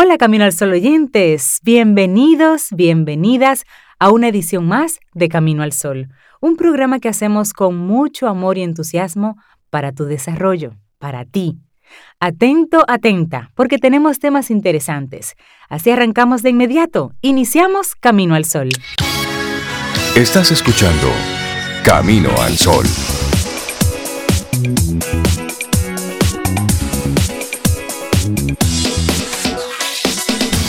Hola Camino al Sol oyentes, bienvenidos, bienvenidas a una edición más de Camino al Sol, un programa que hacemos con mucho amor y entusiasmo para tu desarrollo, para ti. Atento, atenta, porque tenemos temas interesantes. Así arrancamos de inmediato. Iniciamos Camino al Sol. Estás escuchando Camino al Sol.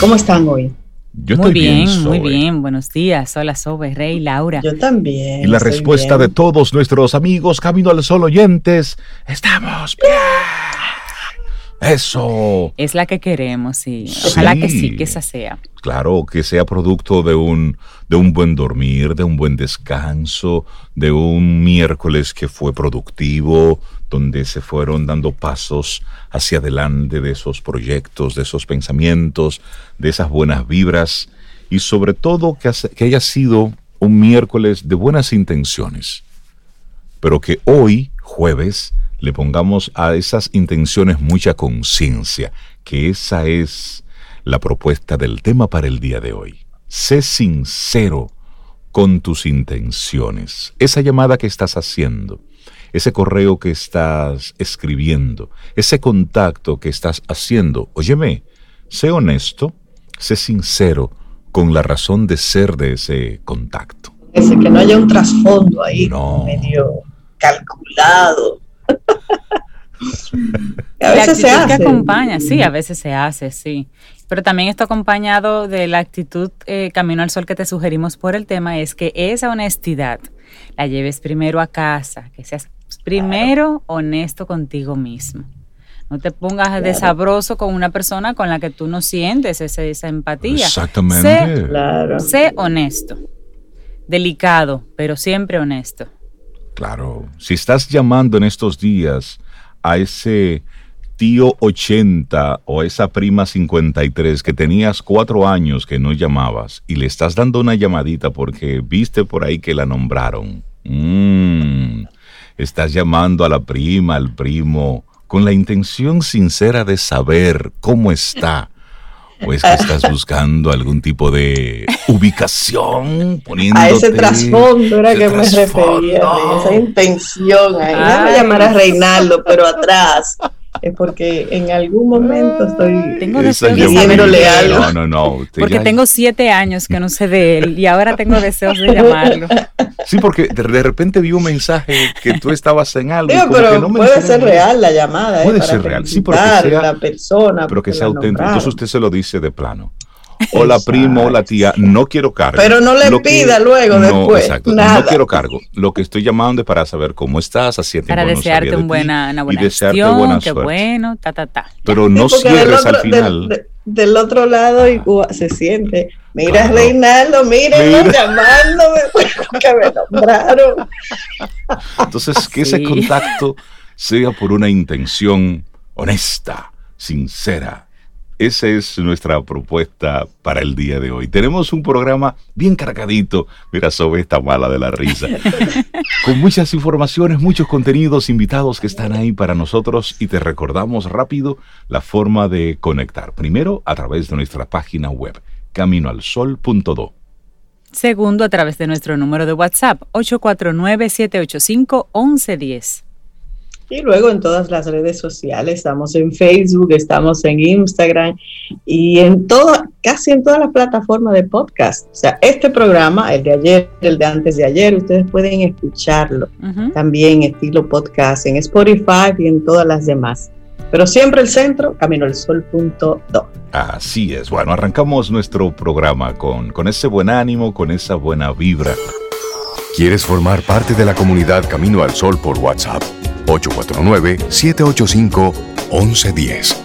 ¿Cómo están hoy? Yo muy estoy bien, bien, muy bien. Buenos días. Hola, Sobe, Rey, Laura. Yo también. Y la respuesta de todos nuestros amigos Camino al Sol oyentes, estamos bien. Eso. Es la que queremos, sí. Ojalá que sí, Sí. que esa sea. Claro, que sea producto de un, de un buen dormir, de un buen descanso, de un miércoles que fue productivo, donde se fueron dando pasos hacia adelante de esos proyectos, de esos pensamientos, de esas buenas vibras y sobre todo que, que haya sido un miércoles de buenas intenciones, pero que hoy, jueves, le pongamos a esas intenciones mucha conciencia, que esa es la propuesta del tema para el día de hoy. Sé sincero con tus intenciones. Esa llamada que estás haciendo, ese correo que estás escribiendo, ese contacto que estás haciendo, óyeme, sé honesto, sé sincero con la razón de ser de ese contacto. Ese, que no haya un trasfondo ahí No. medio calculado. a La veces se actitud que hace. acompaña, sí, a veces se hace, sí. Pero también esto acompañado de la actitud eh, Camino al Sol que te sugerimos por el tema es que esa honestidad la lleves primero a casa, que seas primero honesto contigo mismo. No te pongas de sabroso con una persona con la que tú no sientes esa, esa empatía. Exactamente. Sé, Claro. sé honesto, delicado, pero siempre honesto. Claro, si estás llamando en estos días a ese tío 80 o esa prima 53 que tenías cuatro años que no llamabas y le estás dando una llamadita porque viste por ahí que la nombraron. Mm, estás llamando a la prima, al primo, con la intención sincera de saber cómo está. ¿O es que estás buscando algún tipo de ubicación? Poniéndote A ese trasfondo era que me trasfondo. refería, de esa intención ahí. Déjame Ay, llamar a. Reinaldo, pero atrás. Es porque en algún momento estoy. Tengo deseos de. Pidiéndole algo. No, no, no. usted Porque ya- tengo siete años que no sé de él y ahora tengo deseos de llamarlo. Sí, porque de, de repente vi un mensaje que tú estabas en algo. y Digo, como que pero no me puede ser real la llamada. ¿eh? Puede para ser real, sí, porque sea- la persona. Pero que sea auténtico. Entonces usted se lo dice de plano. Hola primo, hola tía, no quiero cargo. Pero no le Lo que- pida luego, no, después, Exacto, nada. no quiero cargo. Lo que estoy llamando es para saber cómo estás, hacía Para desearte de un ti, buena, una y buena desearte gestión, buena qué bueno, ta, ta, ta. Pero no Sí, cierres al otro- final. de- del otro lado y uh, se siente. Mira, Claro. Reinaldo, mírenlo Mira. llamándome porque me nombraron. Entonces, que ese contacto sea por una intención honesta, sincera. Esa es nuestra propuesta para el día de hoy. Tenemos un programa bien cargadito. Mira, Sobe está mala de la risa. Con muchas informaciones, muchos contenidos, invitados que están ahí para nosotros y te recordamos rápido la forma de conectar. Primero, a través de nuestra página web, caminoalsol.do. Segundo, a través de nuestro número de WhatsApp, 849-785-1110. Y luego en todas las redes sociales, estamos en Facebook, estamos en Instagram y en todo, casi en todas las plataformas de podcast. O sea, este programa, el de ayer, el de antes de ayer, ustedes pueden escucharlo Ujú. también estilo podcast en Spotify y en todas las demás. Pero siempre el centro, caminoalsol.do. Así es. Bueno, arrancamos nuestro programa con, con ese buen ánimo, con esa buena vibra. ¿Quieres formar parte de la comunidad Camino al Sol por WhatsApp? 849-785-1110.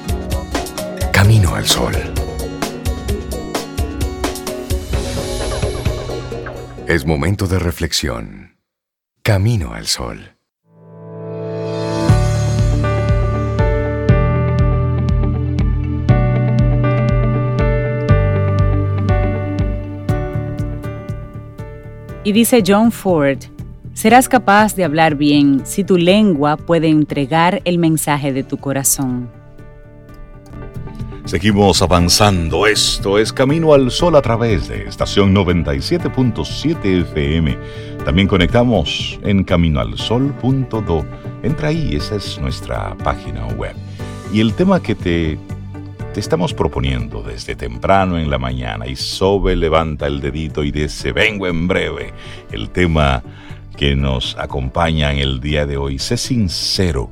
Camino al Sol. Es momento de reflexión. Camino al Sol. Y dice John Ford, serás capaz de hablar bien si tu lengua puede entregar el mensaje de tu corazón. Seguimos avanzando. Esto es Camino al Sol a través de estación 97.7 FM. También conectamos en caminoalsol.do. Entra ahí, esa es nuestra página web. Y el tema que te, te estamos proponiendo desde temprano en la mañana, y Sobe levanta el dedito y dice, vengo en breve. El tema que nos acompaña en el día de hoy, sé sincero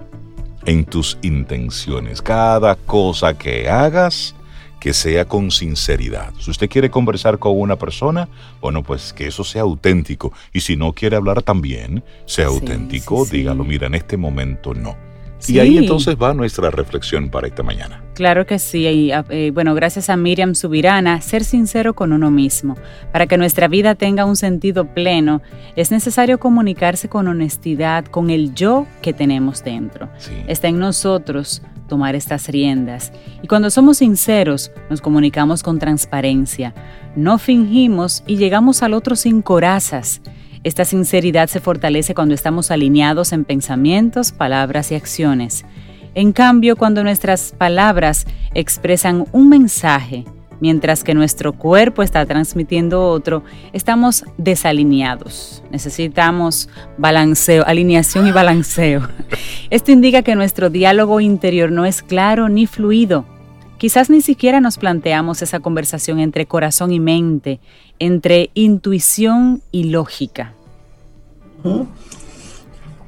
en tus intenciones. Cada cosa que hagas, que sea con sinceridad. Si usted quiere conversar con una persona, bueno, pues que eso sea auténtico. Y si no quiere hablar también, sea auténtico, dígalo, mira, en este momento no. Y ahí entonces va nuestra reflexión para esta mañana. Claro que sí. Y, ah, eh, bueno, gracias a Miriam Subirana, ser sincero con uno mismo. Para que nuestra vida tenga un sentido pleno, es necesario comunicarse con honestidad con el yo que tenemos dentro. Está en nosotros tomar estas riendas. Y cuando somos sinceros, nos comunicamos con transparencia. No fingimos y llegamos al otro sin corazas esta sinceridad se fortalece cuando estamos alineados en pensamientos, palabras y acciones. En cambio, cuando nuestras palabras expresan un mensaje, mientras que nuestro cuerpo está transmitiendo otro, estamos desalineados. Necesitamos balanceo, alineación y balanceo. Esto indica que nuestro diálogo interior no es claro ni fluido. Quizás ni siquiera nos planteamos esa conversación entre corazón y mente, entre intuición y lógica.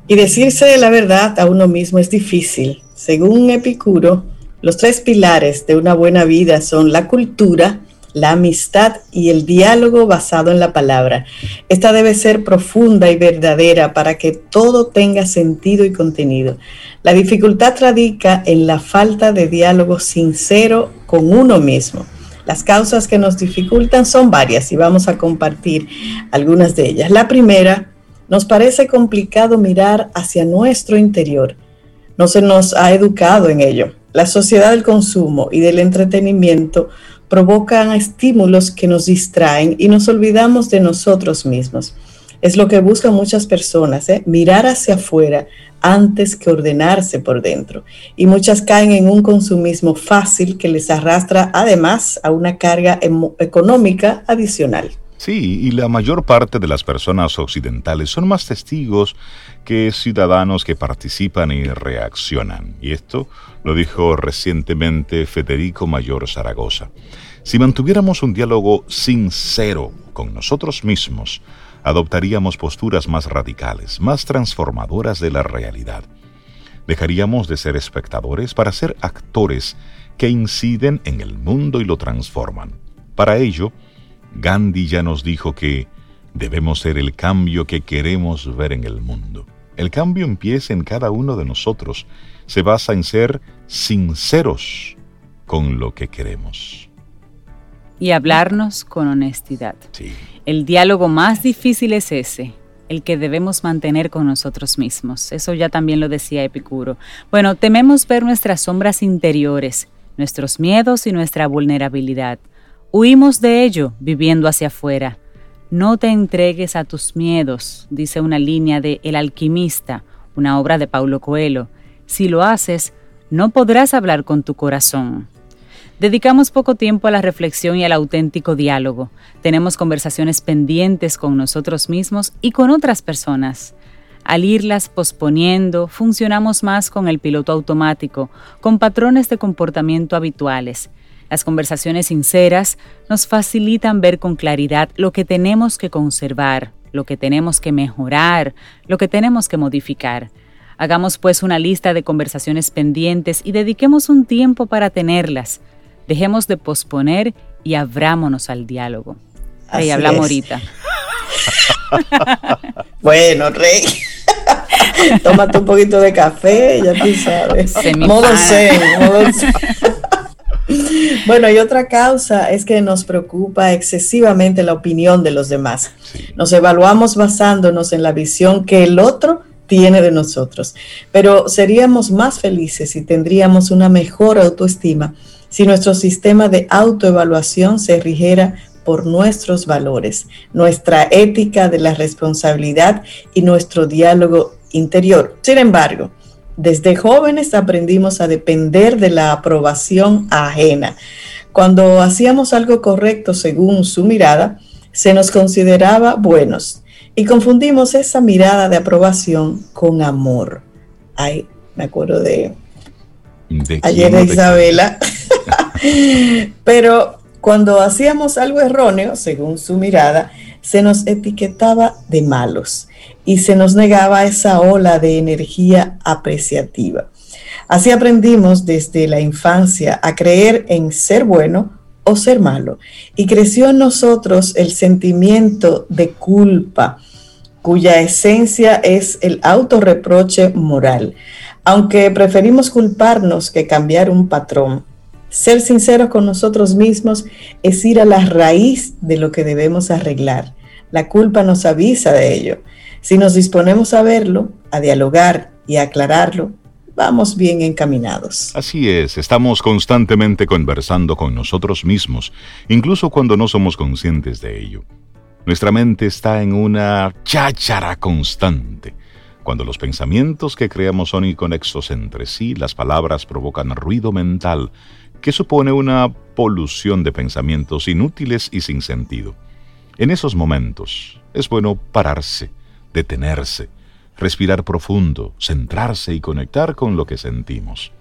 Y decirse la verdad a uno mismo es difícil. Según Epicuro, los tres pilares de una buena vida son la cultura, la amistad y el diálogo basado en la palabra. Esta debe ser profunda y verdadera para que todo tenga sentido y contenido. La dificultad radica en la falta de diálogo sincero con uno mismo. Las causas que nos dificultan son varias y vamos a compartir algunas de ellas. La primera, nos parece complicado mirar hacia nuestro interior. No se nos ha educado en ello. La sociedad del consumo y del entretenimiento provocan estímulos que nos distraen y nos olvidamos de nosotros mismos. Es lo que buscan muchas personas, ¿eh? mirar hacia afuera antes que ordenarse por dentro. Y muchas caen en un consumismo fácil que les arrastra además a una carga económica adicional. Sí, y la mayor parte de las personas occidentales son más testigos que ciudadanos que participan y reaccionan. Y esto lo dijo recientemente Federico Mayor Zaragoza. Si mantuviéramos un diálogo sincero con nosotros mismos, adoptaríamos posturas más radicales, más transformadoras de la realidad. Dejaríamos de ser espectadores para ser actores que inciden en el mundo y lo transforman. Para ello, Gandhi ya nos dijo que debemos ser el cambio que queremos ver en el mundo. El cambio empieza en cada uno de nosotros. Se basa en ser sinceros con lo que queremos. Y hablarnos con honestidad. El diálogo más difícil es ese, el que debemos mantener con nosotros mismos. Eso ya también lo decía Epicuro. Bueno, tememos ver nuestras sombras interiores, nuestros miedos y nuestra vulnerabilidad. Huimos de ello viviendo hacia afuera. No te entregues a tus miedos, dice una línea de El alquimista, una obra de Paulo Coelho. Si lo haces, no podrás hablar con tu corazón. Dedicamos poco tiempo a la reflexión y al auténtico diálogo. Tenemos conversaciones pendientes con nosotros mismos y con otras personas. Al irlas posponiendo, funcionamos más con el piloto automático, con patrones de comportamiento habituales, las conversaciones sinceras nos facilitan ver con claridad lo que tenemos que conservar, lo que tenemos que mejorar, lo que tenemos que modificar. Hagamos pues una lista de conversaciones pendientes y dediquemos un tiempo para tenerlas. Dejemos de posponer y abrámonos al diálogo. Ahí hablamos ahorita. bueno, Rey. Tómate un poquito de café, ya tú sabes. Modo zen, modo zen. Bueno, y otra causa es que nos preocupa excesivamente la opinión de los demás. Nos evaluamos basándonos en la visión que el otro tiene de nosotros, pero seríamos más felices y tendríamos una mejor autoestima si nuestro sistema de autoevaluación se rigiera por nuestros valores, nuestra ética de la responsabilidad y nuestro diálogo interior. Sin embargo, Desde jóvenes aprendimos a depender de la aprobación ajena. Cuando hacíamos algo correcto según su mirada, se nos consideraba buenos y confundimos esa mirada de aprobación con amor. Ay, me acuerdo de, ayer de Isabela. Pero cuando hacíamos algo erróneo, según su mirada, se nos etiquetaba de malos y se nos negaba esa ola de energía apreciativa. Así aprendimos desde la infancia a creer en ser bueno o ser malo y creció en nosotros el sentimiento de culpa, cuya esencia es el autorreproche moral. Aunque preferimos culparnos que cambiar un patrón, ser sinceros con nosotros mismos es ir a la raíz de lo que debemos arreglar. La culpa nos avisa de ello. Si nos disponemos a verlo, a dialogar y a aclararlo, vamos bien encaminados. Así es, estamos constantemente conversando con nosotros mismos, incluso cuando no somos conscientes de ello. Nuestra mente está en una cháchara constante. Cuando los pensamientos que creamos son inconexos entre sí, las palabras provocan ruido mental, que supone una polución de pensamientos inútiles y sin sentido. En esos momentos es bueno pararse, detenerse, respirar profundo, centrarse y conectar con lo que sentimos.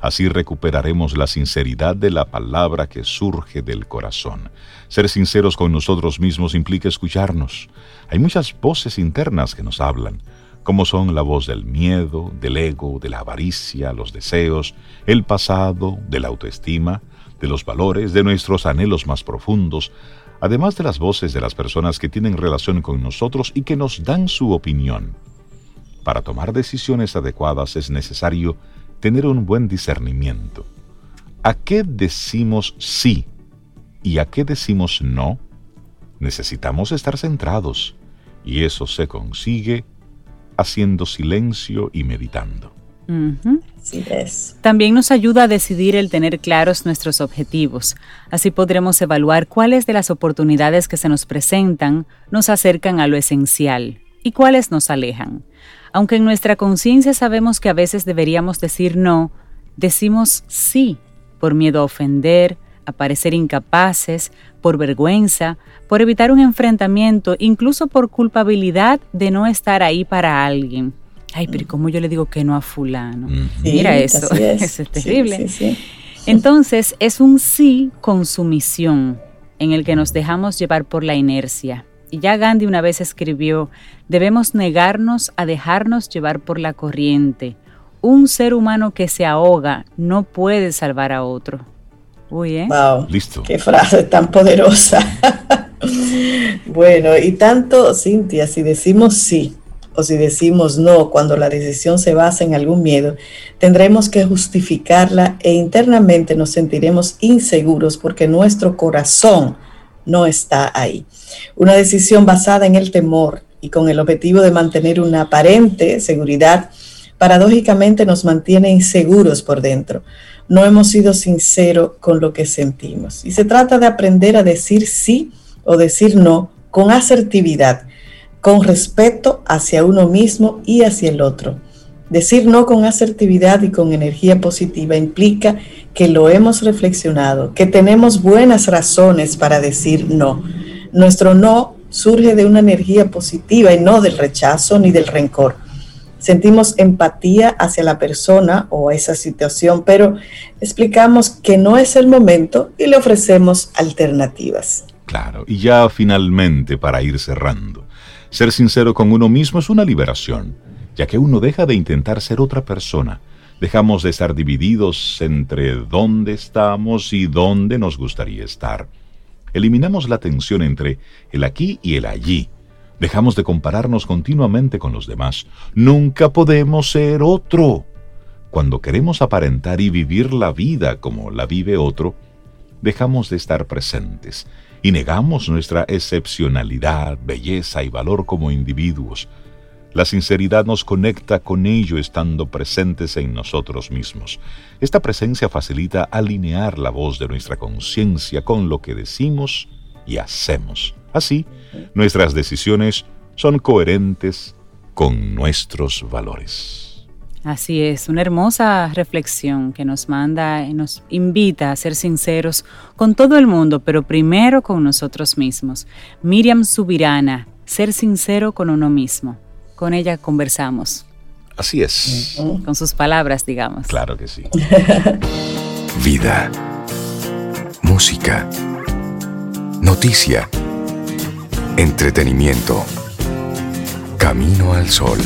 Así recuperaremos la sinceridad de la palabra que surge del corazón. Ser sinceros con nosotros mismos implica escucharnos. Hay muchas voces internas que nos hablan, como son la voz del miedo, del ego, de la avaricia, los deseos, el pasado, de la autoestima, de los valores, de nuestros anhelos más profundos, además de las voces de las personas que tienen relación con nosotros y que nos dan su opinión. Para tomar decisiones adecuadas es necesario tener un buen discernimiento. ¿A qué decimos sí y a qué decimos no? Necesitamos estar centrados y eso se consigue haciendo silencio y meditando. También nos ayuda a decidir el tener claros nuestros objetivos. Así podremos evaluar cuáles de las oportunidades que se nos presentan nos acercan a lo esencial y cuáles nos alejan. Aunque en nuestra conciencia sabemos que a veces deberíamos decir no, decimos sí por miedo a ofender, a parecer incapaces, por vergüenza, por evitar un enfrentamiento, incluso por culpabilidad de no estar ahí para alguien. Ay, pero ¿cómo yo le digo que no a fulano? Mira eso, eso es terrible. Entonces, es un sí con sumisión en el que nos dejamos llevar por la inercia. Y ya Gandhi una vez escribió, debemos negarnos a dejarnos llevar por la corriente. Un ser humano que se ahoga no puede salvar a otro. Uy, ¿eh? Wow, listo. Qué frase tan poderosa. bueno, y tanto, Cintia, si decimos sí o si decimos no cuando la decisión se basa en algún miedo, tendremos que justificarla e internamente nos sentiremos inseguros porque nuestro corazón no está ahí. Una decisión basada en el temor y con el objetivo de mantener una aparente seguridad, paradójicamente nos mantiene inseguros por dentro. No hemos sido sinceros con lo que sentimos. Y se trata de aprender a decir sí o decir no con asertividad, con respeto hacia uno mismo y hacia el otro. Decir no con asertividad y con energía positiva implica que lo hemos reflexionado, que tenemos buenas razones para decir no. Nuestro no surge de una energía positiva y no del rechazo ni del rencor. Sentimos empatía hacia la persona o esa situación, pero explicamos que no es el momento y le ofrecemos alternativas. Claro, y ya finalmente para ir cerrando, ser sincero con uno mismo es una liberación ya que uno deja de intentar ser otra persona. Dejamos de estar divididos entre dónde estamos y dónde nos gustaría estar. Eliminamos la tensión entre el aquí y el allí. Dejamos de compararnos continuamente con los demás. Nunca podemos ser otro. Cuando queremos aparentar y vivir la vida como la vive otro, dejamos de estar presentes y negamos nuestra excepcionalidad, belleza y valor como individuos. La sinceridad nos conecta con ello estando presentes en nosotros mismos. Esta presencia facilita alinear la voz de nuestra conciencia con lo que decimos y hacemos. Así, nuestras decisiones son coherentes con nuestros valores. Así es, una hermosa reflexión que nos manda y nos invita a ser sinceros con todo el mundo, pero primero con nosotros mismos. Miriam Subirana, ser sincero con uno mismo. Con ella conversamos. Así es. Con sus palabras, digamos. Claro que sí. Vida. Música. Noticia. Entretenimiento. Camino al sol.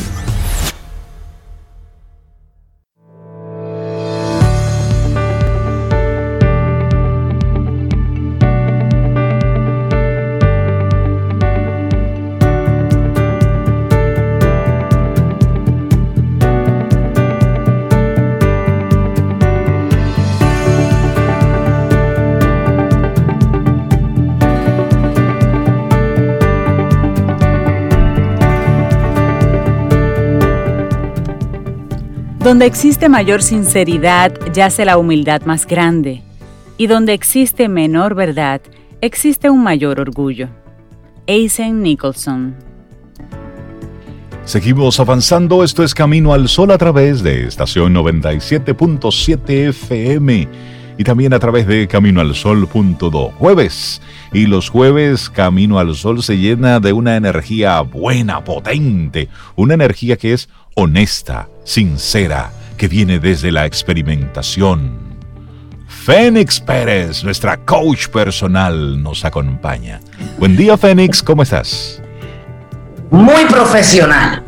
Donde existe mayor sinceridad, yace la humildad más grande, y donde existe menor verdad, existe un mayor orgullo. Eisen Nicholson. Seguimos avanzando, esto es Camino al Sol a través de estación 97.7 FM y también a través de caminoalsol.do. Jueves. Y los jueves Camino al Sol se llena de una energía buena, potente, una energía que es honesta, sincera, que viene desde la experimentación. Fénix Pérez, nuestra coach personal, nos acompaña. Buen día, Fénix, ¿cómo estás? Muy profesional.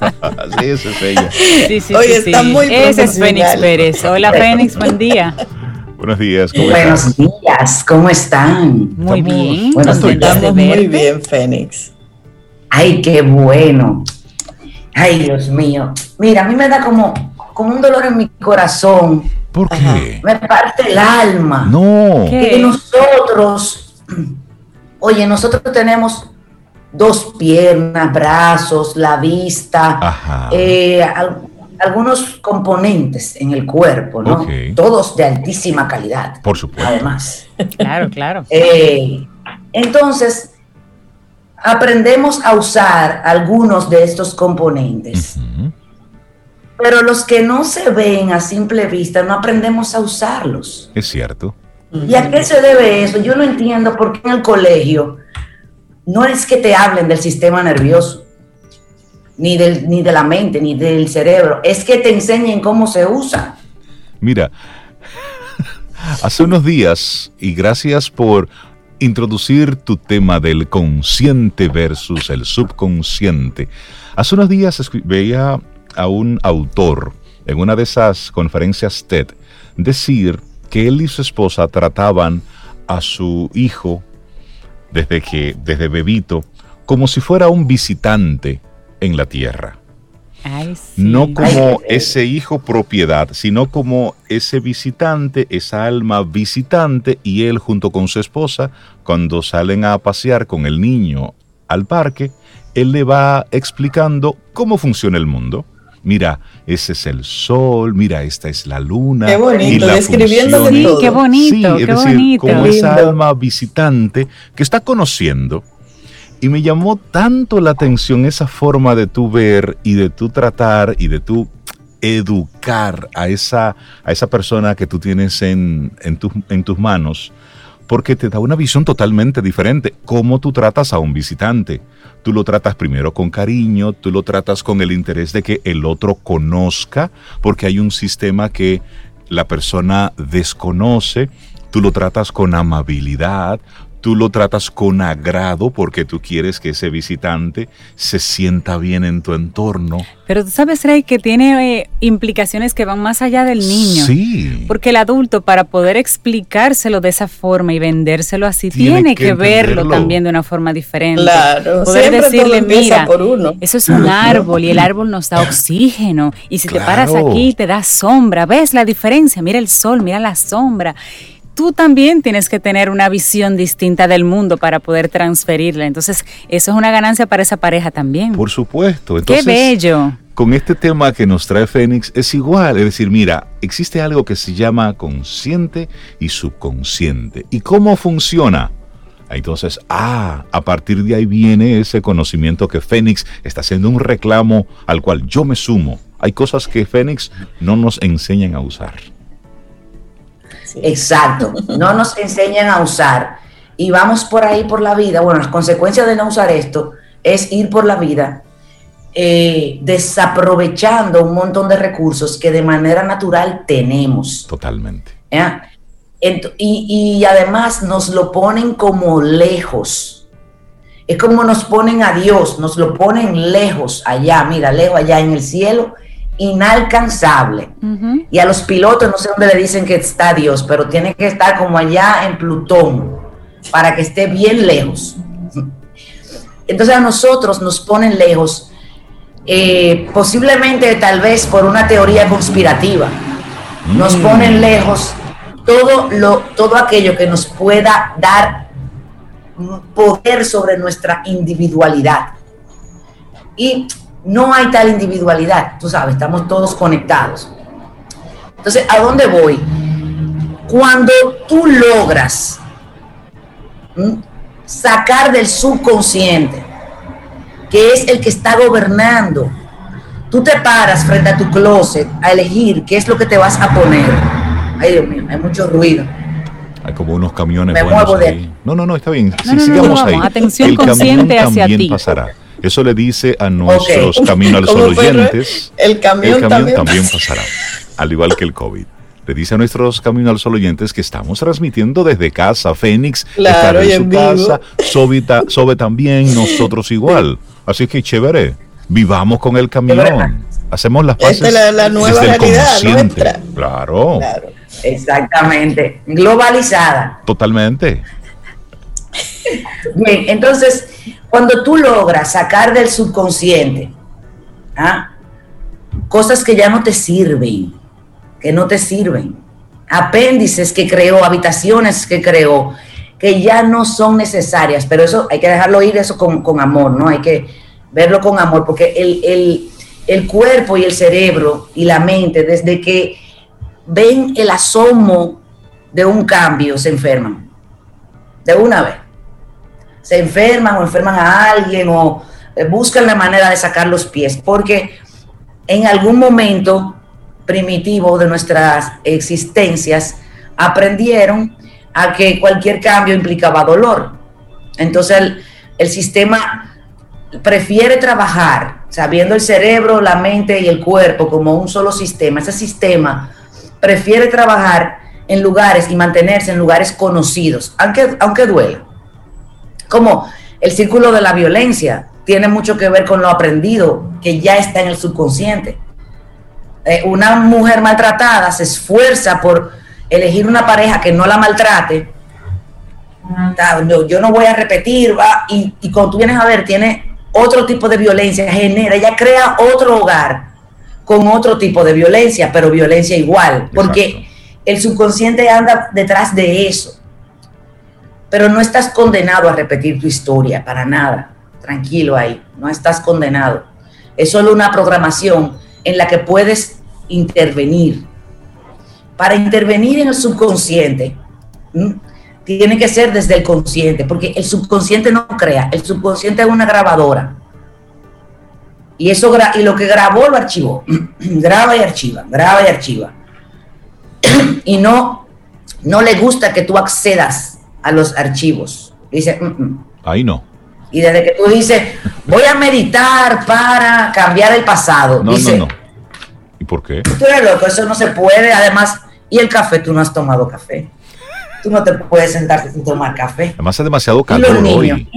Así es, es ella. Sí, sí, sí, está sí. muy Ese es Fénix Pérez. Hola, Fénix, buen día. Buenos días, ¿cómo Buenos estás? días, ¿cómo están? Muy bien. Buenos Estamos muy bien, Fénix. Ay, qué bueno. Ay, Dios mío. Mira, a mí me da como, como un dolor en mi corazón. ¿Por qué? Me parte el alma. No. ¿Qué? Que nosotros, oye, nosotros tenemos dos piernas, brazos, la vista, eh, al- algunos componentes en el cuerpo, ¿no? Todos de altísima calidad, Por supuesto. además. Claro, claro. Eh, entonces, aprendemos a usar algunos de estos componentes, pero los que no se ven a simple vista, no aprendemos a usarlos. Es cierto. ¿Y a qué se debe eso? Yo no entiendo por qué en el colegio no es que te hablen del sistema nervioso, ni, del, ni de la mente, ni del cerebro, es que te enseñen cómo se usa. Mira, hace unos días, y gracias por introducir tu tema del consciente versus el subconsciente, hace unos días veía a un autor en una de esas conferencias TED decir que él y su esposa trataban a su hijo desde que desde bebito como si fuera un visitante en la tierra. Ay, sí. No como Ay, ese hijo propiedad, sino como ese visitante, esa alma visitante y él junto con su esposa, cuando salen a pasear con el niño al parque, él le va explicando cómo funciona el mundo. Mira, ese es el sol, mira, esta es la luna. Qué bonito, y la describiéndole función. Sí, qué bonito, Sí, es qué decir, bonito. como esa alma visitante que está conociendo. Y me llamó tanto la atención esa forma de tú ver y de tú tratar y de tú educar a esa, a esa persona que tú tienes en, en, en tus manos, porque te da una visión totalmente diferente. Cómo tú tratas a un visitante. Tú lo tratas primero con cariño, tú lo tratas con el interés de que el otro conozca, porque hay un sistema que la persona desconoce, tú lo tratas con amabilidad, tú lo tratas con agrado porque tú quieres que ese visitante se sienta bien en tu entorno. Pero tú sabes, Rey, que tiene eh, implicaciones que van más allá del niño. Sí. Porque el adulto, para poder explicárselo de esa forma y vendérselo así, Tiene tiene, que que, verlo también de una forma diferente. Claro, Poder decirle, mira, por uno. eso es un árbol y el árbol nos da oxígeno. Y si te paras aquí, te da sombra. ¿Ves la diferencia? Mira el sol, mira la sombra. Tú también tienes que tener una visión distinta del mundo para poder transferirla. Entonces, eso es una ganancia para esa pareja también. Por supuesto. Qué bello. Con este tema que nos trae Fénix es igual, es decir, mira, existe algo que se llama consciente y subconsciente. ¿Y cómo funciona? Entonces, ah, a partir de ahí viene ese conocimiento que Fénix está haciendo un reclamo al cual yo me sumo. Hay cosas que Fénix no nos enseñan a usar. Exacto, no nos enseñan a usar. Y vamos por ahí por la vida. Bueno, las consecuencias de no usar esto es ir por la vida eh, desaprovechando un montón de recursos que de manera natural tenemos. Totalmente. y, además nos lo ponen como lejos. Es como nos ponen a Dios, nos lo ponen lejos, allá, mira, lejos, allá en el cielo, inalcanzable. Y a los pilotos no sé dónde le dicen que está Dios, pero tiene que estar como allá en Plutón, para que esté bien lejos. Entonces a nosotros nos ponen lejos eh, posiblemente tal vez por una teoría conspirativa. Nos mm. ponen lejos todo, lo, todo aquello que nos pueda dar poder sobre nuestra individualidad. Y no hay tal individualidad, tú sabes, estamos todos conectados. Entonces, ¿a dónde voy? Cuando tú logras sacar del subconsciente que es el que está gobernando. Tú te paras frente a tu closet a elegir qué es lo que te vas a poner. Ay, Dios mío, hay mucho ruido. Hay como unos camiones Me buenos ahí. No, no, no, está bien. Sí, sigamos ahí. Atención el consciente camión hacia también pasará. Eso le dice a nuestros caminos a los oyentes. El camión, el camión también pasará. Al igual que el COVID le dice a nuestros Camino al Sol oyentes que estamos transmitiendo desde casa. Fénix claro, está en su casa, Sobe, también, nosotros igual. Así que chévere, vivamos con el camión. Hacemos las paces Esta es la, nueva realidad nuestra. Claro. Exactamente. Globalizada. Totalmente. Bien, entonces, cuando tú logras sacar del subconsciente ¿ah? cosas que ya no te sirven, que no te sirven, apéndices que creó, habitaciones que creó, que ya no son necesarias, pero eso hay que dejarlo ir, eso con, amor, ¿no? Hay que verlo con amor, porque el, el cuerpo y el cerebro y la mente, desde que ven el asomo de un cambio, se enferman, de una vez. Se enferman o enferman a alguien o eh, buscan la manera de sacar los pies, porque en algún momento primitivo de nuestras existencias aprendieron a que cualquier cambio implicaba dolor. Entonces el, sistema prefiere trabajar sabiendo el cerebro, la mente y el cuerpo como un solo sistema. Ese sistema prefiere trabajar en lugares y mantenerse en lugares conocidos, aunque, aunque duela. Como el círculo de la violencia tiene mucho que ver con lo aprendido que ya está en el subconsciente. Eh, una mujer maltratada se esfuerza por elegir una pareja que no la maltrate, yo, no voy a repetir, va, y, cuando tú vienes a ver, tiene otro tipo de violencia, genera, ella crea otro hogar con otro tipo de violencia, pero violencia igual, porque el subconsciente anda detrás de eso. Pero no estás condenado a repetir tu historia, para nada. Tranquilo ahí, no estás condenado. Es solo una programación en la que puedes intervenir. Para intervenir en el subconsciente, tiene que ser desde el consciente, porque el subconsciente no crea, el subconsciente es una grabadora. Y eso y lo que grabó lo archivó. graba y archiva, graba y archiva. y no, no le gusta que tú accedas a los archivos. Dice, mm, mm". ahí no. Y desde que tú dices, voy a meditar para cambiar el pasado, no, dice, no, no. ¿Y por qué? Tú eres loco, eso no se puede. Además, ¿y el café? Tú no has tomado café. Tú no te puedes sentarte sin tomar café. Además, es demasiado calor hoy.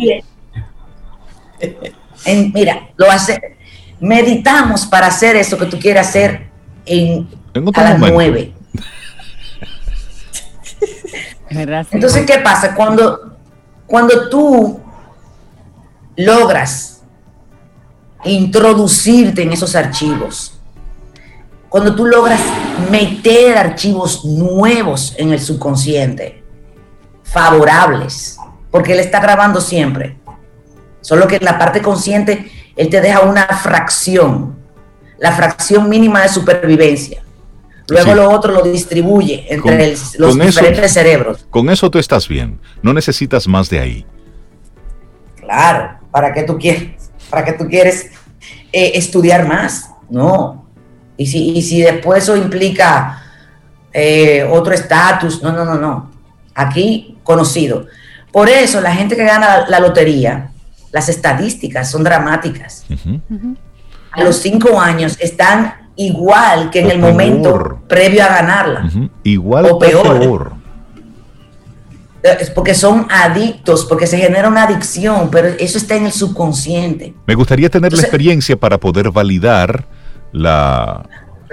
mira, lo hace. Meditamos para hacer eso que tú quieres hacer en, a las nueve. Entonces, ¿qué pasa? Cuando, cuando tú logras introducirte en esos archivos, cuando tú logras meter archivos nuevos en el subconsciente, favorables, porque él está grabando siempre. Solo que en la parte consciente, él te deja una fracción, la fracción mínima de supervivencia. Luego lo otro lo distribuye entre los diferentes cerebros. Con eso tú estás bien. No necesitas más de ahí. Claro, ¿para qué tú quieres? ¿Para qué tú quieres eh, estudiar más? No, Y si, y si después eso implica eh, otro estatus, no, no, no, no. Aquí conocido. Por eso la gente que gana la, lotería, las estadísticas son dramáticas. A los cinco años están igual que en el momento previo a ganarla. Igual o peor. Eh, es porque son adictos, porque se genera una adicción, pero eso está en el subconsciente. Me gustaría tener la experiencia para poder validar la,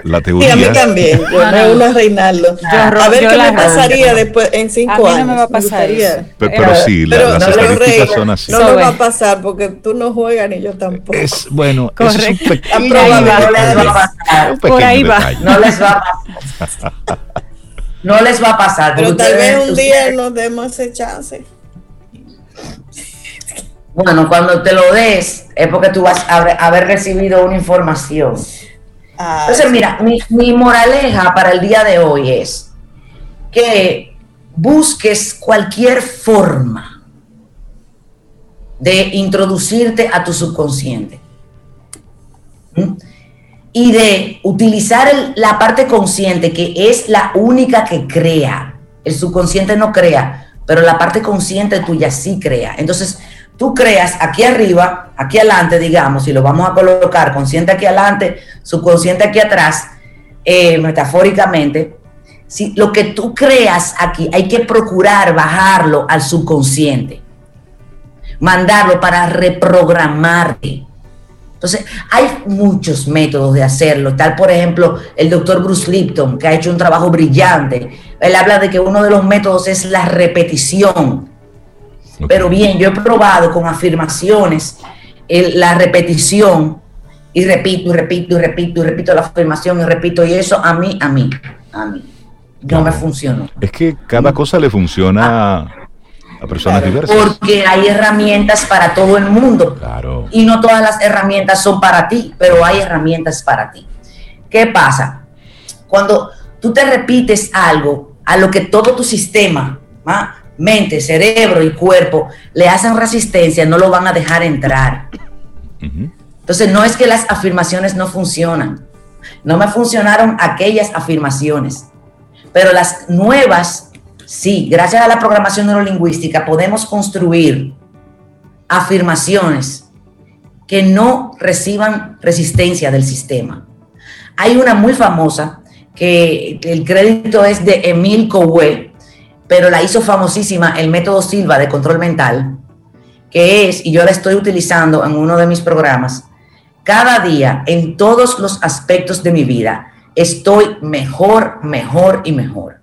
la teoría. Sí, a mí también. Yo me uno a Reinaldo. a ver qué me pasaría después en cinco años. no me va a pasar Pero, sí, las estadísticas son así. No me va a pasar porque tú no juegas ni yo tampoco. Es bueno, es un pequeño Por ahí va. No les va a pasar. No les va a pasar. Pero tal vez un día nos demos ese chance. Bueno, cuando te lo des, es porque tú vas a haber recibido una información. Ah, Entonces, mira, mi, moraleja para el día de hoy es que busques cualquier forma de introducirte a tu subconsciente y de utilizar la parte consciente, que es la única que crea. El subconsciente no crea, pero la parte consciente tuya sí crea. Entonces, tú creas aquí arriba, aquí adelante, digamos, y lo vamos a colocar consciente aquí adelante, subconsciente aquí atrás, eh, metafóricamente, si lo que tú creas aquí hay que procurar bajarlo al subconsciente, mandarlo para reprogramarte. Entonces, hay muchos métodos de hacerlo. Tal, por ejemplo, el doctor Bruce Lipton, que ha hecho un trabajo brillante. Él habla de que uno de los métodos es la repetición pero bien, yo he probado con afirmaciones la repetición y repito y repito y repito y repito la afirmación y repito y eso a mí, a mí, a mí no me funcionó. Es que cada cosa le funciona a personas diversas. Porque hay herramientas para todo el mundo. Claro. Y no todas las herramientas son para ti, pero hay herramientas para ti. ¿Qué pasa? Cuando tú te repites algo a lo que todo tu sistema, mente, cerebro y cuerpo le hacen resistencia, no lo van a dejar entrar. Entonces, no es que las afirmaciones no funcionan. No me funcionaron aquellas afirmaciones, pero las nuevas, sí, gracias a la programación neurolingüística podemos construir afirmaciones que no reciban resistencia del sistema. Hay una muy famosa que el crédito es de Emil Coué, pero la hizo famosísima el método Silva de control mental, que es, y yo la estoy utilizando en uno de mis programas, cada día, en todos los aspectos de mi vida, estoy mejor, mejor y mejor.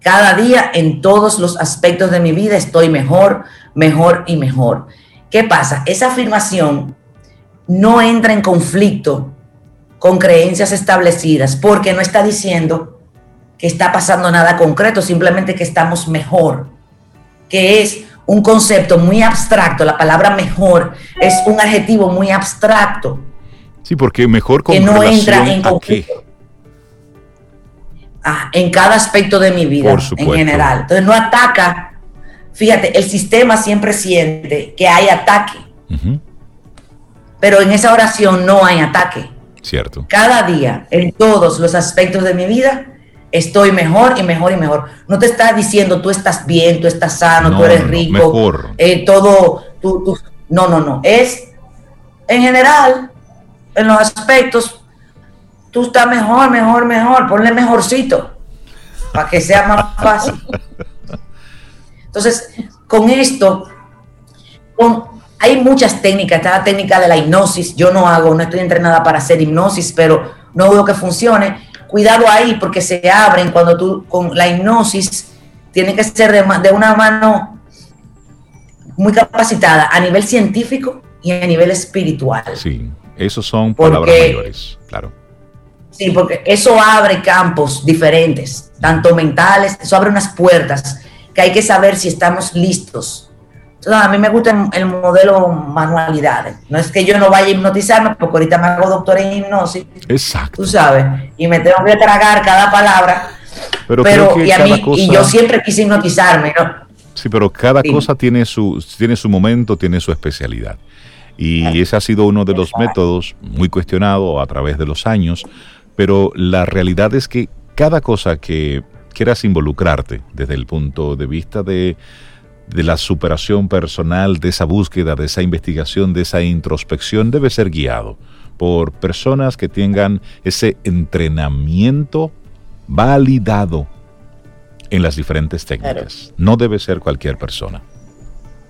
Cada día, en todos los aspectos de mi vida, estoy mejor, mejor y mejor. ¿Qué pasa? Esa afirmación no entra en conflicto con creencias establecidas porque no está diciendo que está pasando nada concreto, simplemente que estamos mejor, que es un concepto muy abstracto. La palabra mejor es un adjetivo muy abstracto. Sí, porque mejor con que no entra en conflicto. Ah, en cada aspecto de mi vida, en general. Entonces no ataca. Fíjate, el sistema siempre siente que hay ataque. Pero en esa oración no hay ataque. Cierto. Cada día, en todos los aspectos de mi vida, estoy mejor y mejor y mejor. No te está diciendo tú estás bien, tú estás sano, tú eres rico, eh, todo, tú, no, no, no. Es en general, en los aspectos, tú estás mejor, mejor, mejor, ponle mejorcito para que sea más fácil. Entonces, con esto, hay muchas técnicas, está la técnica de la hipnosis, yo no hago, no estoy entrenada para hacer hipnosis, pero no dudo que funcione cuidado ahí porque se abren cuando tú con la hipnosis tiene que ser de, una mano muy capacitada a nivel científico y a nivel espiritual. Sí, esos son palabras mayores, claro. Sí, porque eso abre campos diferentes, tanto mentales, eso abre unas puertas que hay que saber si estamos listos a mí me gusta el, modelo manualidades. No es que yo no vaya a hipnotizarme, porque ahorita me hago doctor en hipnosis. Exacto. Tú sabes. Y me tengo que tragar cada palabra. Pero, y, yo siempre quise hipnotizarme, ¿no? Sí, pero cada cosa tiene su, tiene su momento, tiene su especialidad. Y ese ha sido uno de los métodos muy cuestionado a través de los años, pero la realidad es que cada cosa que quieras involucrarte desde el punto de vista de, de la superación personal, de esa búsqueda, de esa investigación, de esa introspección, debe ser guiado por personas que tengan ese entrenamiento validado en las diferentes técnicas. No debe ser cualquier persona.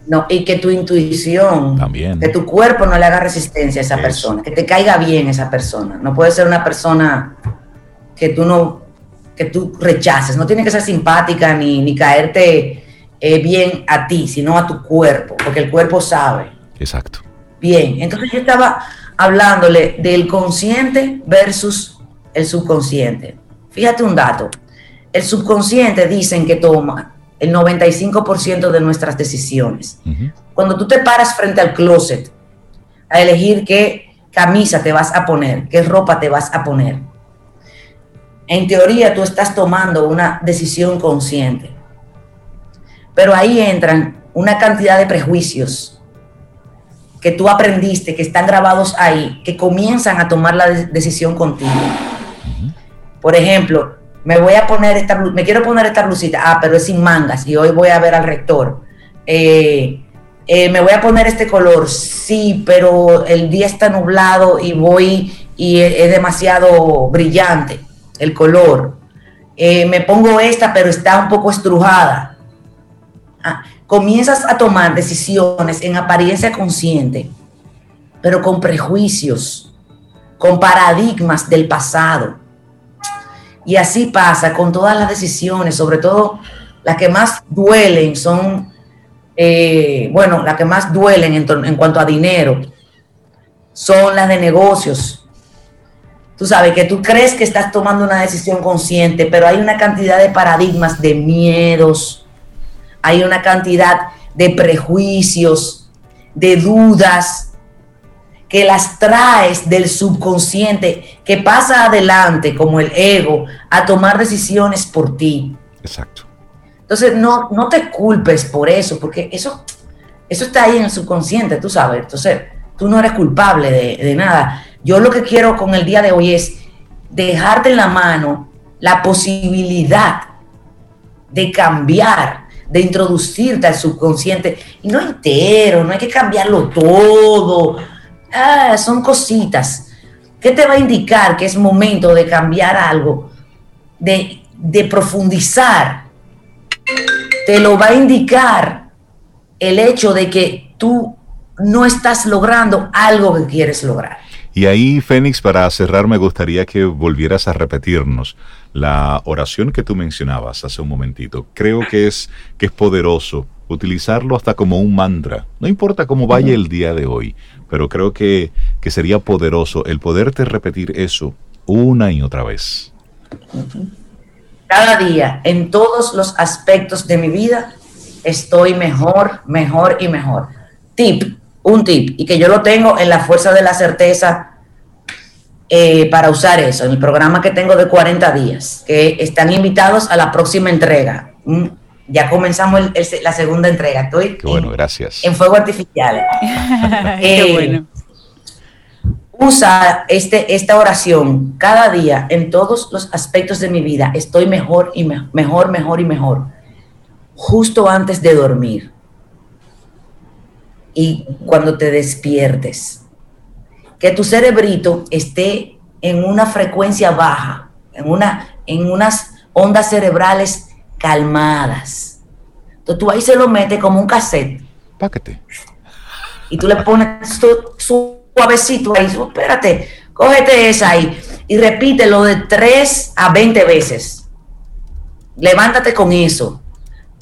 No, y que tu intuición, También. que tu cuerpo no le haga resistencia a esa persona, que te caiga bien esa persona. No puede ser una persona que tú no, que tú rechaces. No tiene que ser simpática ni, ni caerte eh, bien a ti, sino a tu cuerpo, porque el cuerpo sabe. Exacto. Bien, entonces yo estaba hablándole del consciente versus el subconsciente. Fíjate un dato. El subconsciente dicen que toma el 95% de nuestras decisiones. Cuando tú te paras frente al closet a elegir qué camisa te vas a poner, qué ropa te vas a poner, en teoría tú estás tomando una decisión consciente. Pero ahí entran una cantidad de prejuicios que tú aprendiste, que están grabados ahí, que comienzan a tomar la de- decisión contigo. Por ejemplo, me voy a poner esta, me quiero poner esta blusita, ah, pero es sin mangas y hoy voy a ver al rector. Eh, eh, me voy a poner este color, sí, pero el día está nublado y voy y es, es demasiado brillante el color. Eh, me pongo esta, pero está un poco estrujada. Ah, comienzas a tomar decisiones en apariencia consciente, pero con prejuicios, con paradigmas del pasado. Y así pasa con todas las decisiones, sobre todo las que más duelen son, eh, bueno, las que más duelen en, cuanto a dinero, son las de negocios. Tú sabes que tú crees que estás tomando una decisión consciente, pero hay una cantidad de paradigmas, de miedos, hay una cantidad de prejuicios, de dudas, que las traes del subconsciente, que pasa adelante como el ego a tomar decisiones por ti. Exacto. Entonces, no, no te culpes por eso, porque eso, eso está ahí en el subconsciente, tú sabes. Entonces, tú no eres culpable de, de nada. Yo lo que quiero con el día de hoy es dejarte en la mano la posibilidad de cambiar, de introducirte al subconsciente, y no entero, no hay que cambiarlo todo. Ah, son cositas. ¿Qué te va a indicar que es momento de cambiar algo, de, de profundizar? Te lo va a indicar el hecho de que tú no estás logrando algo que quieres lograr. Y ahí, Fénix, para cerrar, me gustaría que volvieras a repetirnos la oración que tú mencionabas hace un momentito. Creo que es, que es poderoso utilizarlo hasta como un mantra. No importa cómo vaya el día de hoy, pero creo que, que sería poderoso el poderte repetir eso una y otra vez. Cada día, en todos los aspectos de mi vida, estoy mejor, mejor y mejor. Tip, un tip, y que yo lo tengo en la fuerza de la certeza eh, para usar eso, en el programa que tengo de 40 días, que están invitados a la próxima entrega. Mm, Ya comenzamos el- el- la segunda entrega. Estoy Qué bueno, en, gracias. en fuego artificial. Qué Eh, bueno. Usa este, esta oración cada día en todos los aspectos de mi vida. Estoy mejor y me- mejor, mejor y mejor. Justo antes de dormir. Y cuando te despiertes. Que tu cerebrito esté en una frecuencia baja, en, una, en unas ondas cerebrales calmadas. Entonces tú ahí se lo metes como un cassette Páquete. y tú le pones su, suavecito ahí, espérate, cógete esa ahí y repítelo de 3 a 20 veces. Levántate con eso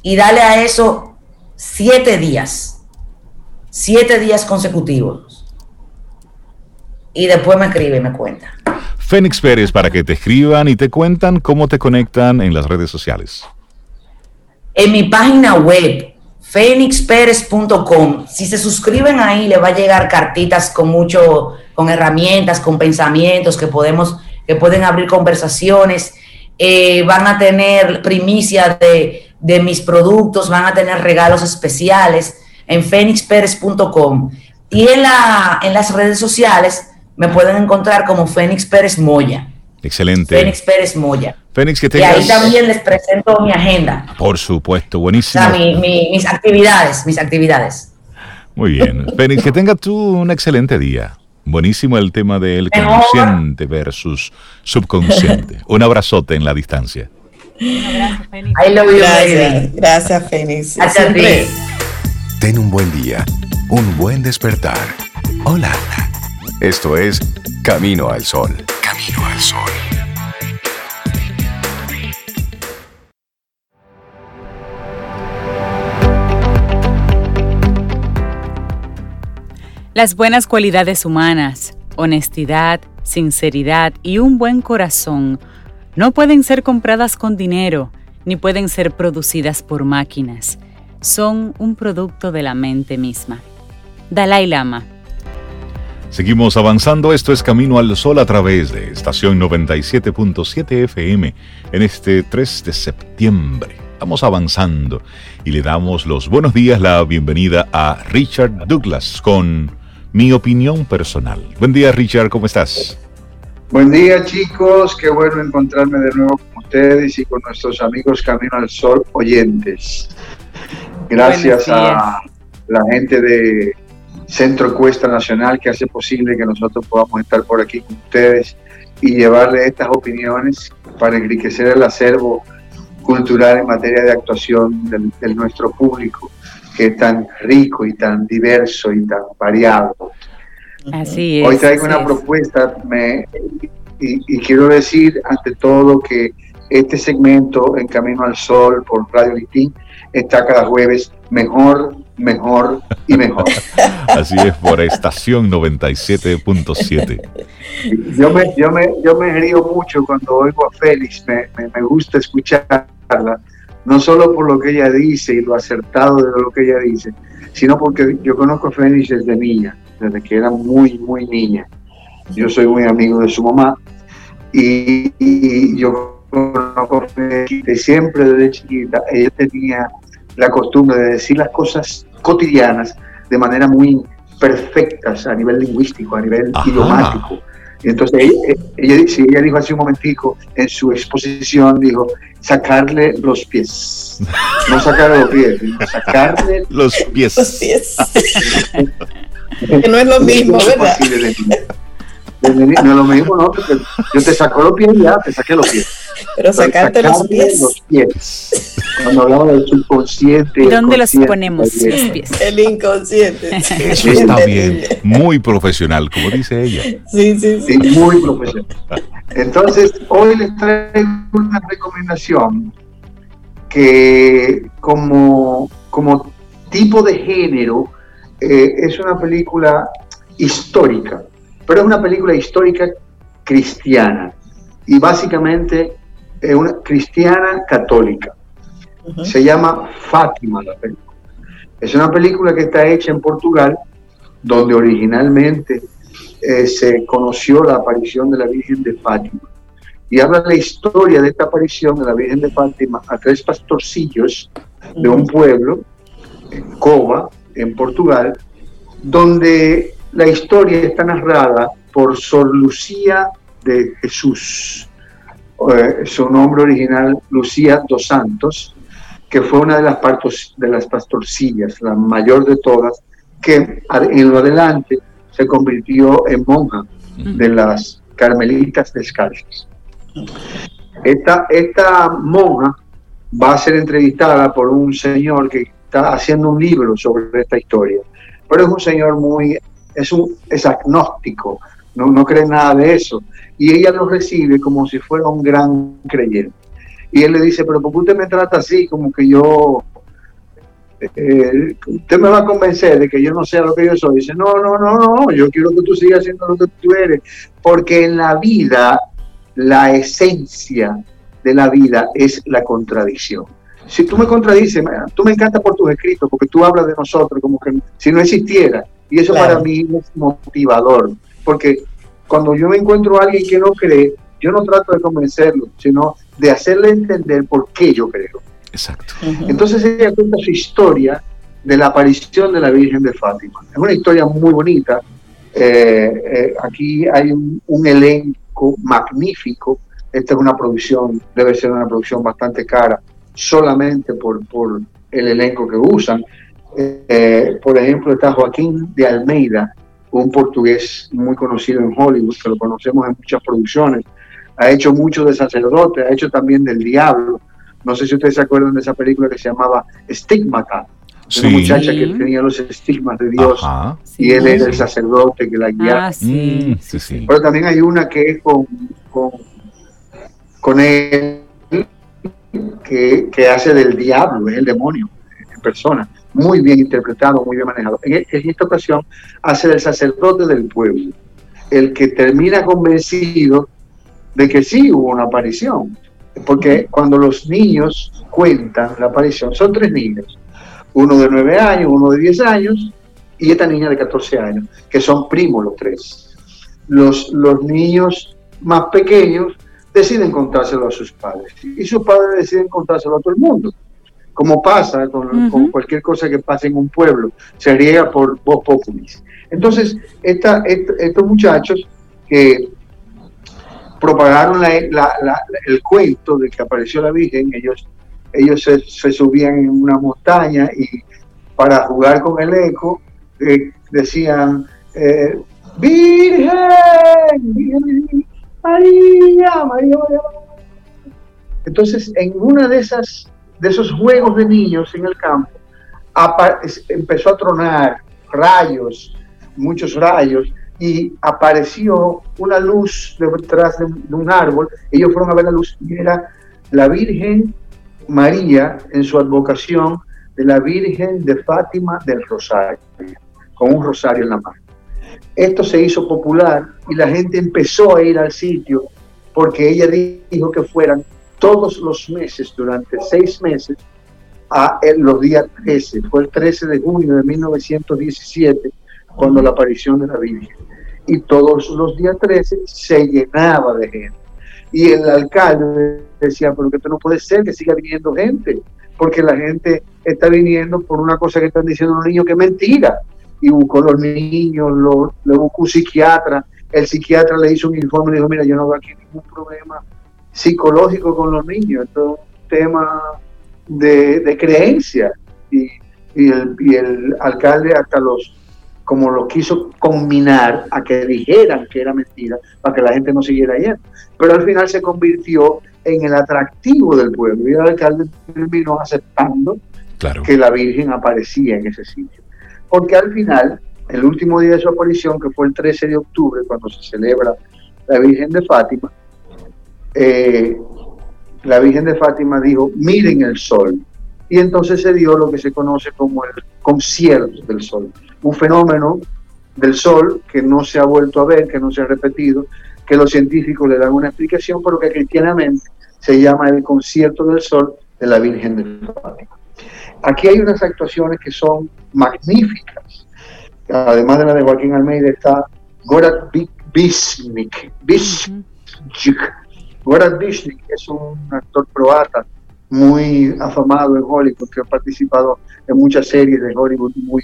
y dale a eso 7 días, 7 días consecutivos. Y después me escribe y me cuenta. Fénix Pérez, para que te escriban y te cuentan cómo te conectan en las redes sociales. en mi página web, fenixperez.com. Si se suscriben ahí, le va a llegar cartitas con mucho, con herramientas, con pensamientos que podemos, que pueden abrir conversaciones. Eh, van a tener primicia de, de mis productos, van a tener regalos especiales en fenixperez.com. Y en, la, en las redes sociales me pueden encontrar como Fénix Pérez Moya. Excelente. Fénix Pérez Moya. Fénix, que Y tengas... ahí también les presento mi agenda. Por supuesto, O buenísimo. sea, mi- mi- mis actividades, mis actividades. Muy bien. Fénix, que tengas tú un excelente día. Buenísimo el tema del Mejor. consciente versus subconsciente. Un abrazote en la distancia. I love you, Gracias, Fénix. Hasta. Ten un buen día, un buen despertar. Hola. Esto es Camino al Sol. Camino al Sol. Las buenas cualidades humanas, honestidad, sinceridad y un buen corazón no pueden ser compradas con dinero ni pueden ser producidas por máquinas. Son un producto de la mente misma. Dalai Lama. Seguimos avanzando. Esto es Camino al Sol a través de estación 97.7 FM en este 3 de septiembre. Vamos avanzando y le damos los buenos días, la bienvenida a Richard Douglas con mi opinión personal. Buen día, Richard, ¿cómo estás? Buen día chicos, qué bueno encontrarme de nuevo con ustedes y con nuestros amigos Camino al Sol oyentes. Gracias a la gente de Centro Cuesta Nacional que hace posible que nosotros podamos estar por aquí con ustedes y llevarle estas opiniones para enriquecer el acervo cultural en materia de actuación del, del nuestro público, que es tan rico y tan diverso y tan variado. Así es. Hoy traigo una es. propuesta me, y, y quiero decir ante todo que este segmento en Camino al Sol por Radio Listín está cada jueves mejor, mejor y mejor. Así es, por estación 97.7. Yo me, yo, me, yo me río mucho cuando oigo a Félix, me, me, me gusta escucharla, no solo por lo que ella dice y lo acertado de lo que ella dice, sino porque yo conozco a Félix desde niña, desde que era muy, muy niña. Yo soy muy amigo de su mamá y, y yo conozco a Félix siempre desde chiquita. Ella tenía la costumbre de decir las cosas cotidianas de manera muy perfectas a nivel lingüístico, a nivel Ajá. idiomático. Y entonces ella, ella, sí, ella dijo hace un momentico en su exposición, dijo, sacarle los pies. No sacarle los pies, sino sacarle Los pies. Los pies. que no es lo mismo, ¿verdad? No es lo mismo, ¿no? Yo te saco los pies ya, te saqué los pies. Pero sacarte los pies, los pies. Cuando hablaba del subconsciente. ¿Y el dónde los ponemos los pies? el inconsciente. Eso está bien. Muy profesional, como dice ella. Sí, sí, sí. Sí, muy profesional. Entonces, hoy les traigo una recomendación que como, como tipo de género eh, es una película histórica, pero es una película histórica cristiana y básicamente es una cristiana católica. Se llama Fátima la película. Es una película que está hecha en Portugal, donde originalmente eh, se conoció la aparición de la Virgen de Fátima. Y habla la historia de esta aparición de la Virgen de Fátima a tres pastorcillos de un pueblo, en Cova, en Portugal, donde la historia está narrada por Sor Lucía de Jesús, eh, su nombre original Lucía dos Santos, que fue una de las, partos, de las pastorcillas, la mayor de todas, que en lo adelante se convirtió en monja de las carmelitas descalzas. Esta, esta monja va a ser entrevistada por un señor que está haciendo un libro sobre esta historia, pero es un señor muy, es, un, es agnóstico, no, no cree nada de eso, y ella lo recibe como si fuera un gran creyente. Y él le dice, pero ¿por qué usted me trata así? Como que yo, eh, usted me va a convencer de que yo no sea lo que yo soy. Dice, no, no, no, no, yo quiero que tú sigas siendo lo que tú eres, porque en la vida la esencia de la vida es la contradicción. Si tú me contradices, tú me encantas por tus escritos, porque tú hablas de nosotros como que si no existiera. Y eso Claro. para mí es motivador, porque cuando yo me encuentro a alguien que no cree, yo no trato de convencerlo, sino de hacerle entender por qué yo creo. Exacto. Ujú. Entonces ella cuenta su historia de la aparición de la Virgen de Fátima. Es una historia muy bonita. Eh, eh, aquí hay un, un, elenco magnífico. Esta es una producción, debe ser una producción bastante cara, solamente por, por el elenco que usan. Eh, por ejemplo, está Joaquín de Almeida, un portugués muy conocido en Hollywood, que lo conocemos en muchas producciones. Ha hecho mucho de sacerdote, ha hecho también del diablo. No sé si ustedes se acuerdan de esa película que se llamaba Stigmata. Una muchacha que tenía los estigmas de Dios y él era el sacerdote que la guiaba. Ah, sí. Mm, Pero también hay una que es con, con, con él que, que hace del diablo, es el demonio en persona muy bien interpretado, muy bien manejado. En, esta ocasión hace del sacerdote del pueblo, el que termina convencido de que sí hubo una aparición. Porque cuando los niños cuentan la aparición, son tres niños, uno de nueve años, uno de diez años y esta niña de 14 años, que son primos los tres. Los, los niños más pequeños deciden contárselo a sus padres y sus padres deciden contárselo a todo el mundo como pasa con, cualquier cosa que pase en un pueblo, se riega por voz populis. Entonces, esta, estos muchachos que propagaron el cuento de que apareció la Virgen, ellos, ellos se, subían en una montaña y para jugar con el eco eh, decían, eh, Virgen, Virgen, María, María, María. Entonces, en una de esas de esos juegos de niños en el campo, empezó a tronar rayos, muchos rayos, y apareció una luz detrás de, un árbol. Ellos fueron a ver la luz y era la Virgen María en su advocación de la Virgen de Fátima del Rosario, con un rosario en la mano. Esto se hizo popular y la gente empezó a ir al sitio porque ella dijo que fueran todos los meses, durante seis meses, a los días 13. Fue el 13 de junio de 1917 cuando la aparición de la Virgen. Y todos los días 13 se llenaba de gente. Y el alcalde decía, pero que esto no puede ser que siga viniendo gente, porque la gente está viniendo por una cosa que están diciendo los niños que es mentira. Y buscó los niños, lo, lo buscó un psiquiatra, el psiquiatra le hizo un informe y le dijo, mira, yo no veo aquí ningún problema psicológico con los niños, esto es un tema de, creencia y, el, alcalde hasta los como lo quiso combinar a que dijeran que era mentira para que la gente no siguiera yendo. Pero al final se convirtió en el atractivo del pueblo y el alcalde terminó aceptando que la Virgen aparecía en ese sitio. Porque al final, el último día de su aparición, que fue el 13 de octubre, cuando se celebra la Virgen de Fátima, eh, la Virgen de Fátima dijo, miren el sol. Y entonces se dio lo que se conoce como el concierto del sol, un fenómeno del sol que no se ha vuelto a ver, que no se ha repetido, que los científicos le dan una explicación, pero que cristianamente se llama el concierto del sol de la Virgen de Fátima. Aquí hay unas actuaciones que son magníficas. Además de la de Joaquín Almeida está Gorat Bisnik, Goran Bishnik es un actor croata muy afamado en Hollywood, que ha participado en muchas series de Hollywood muy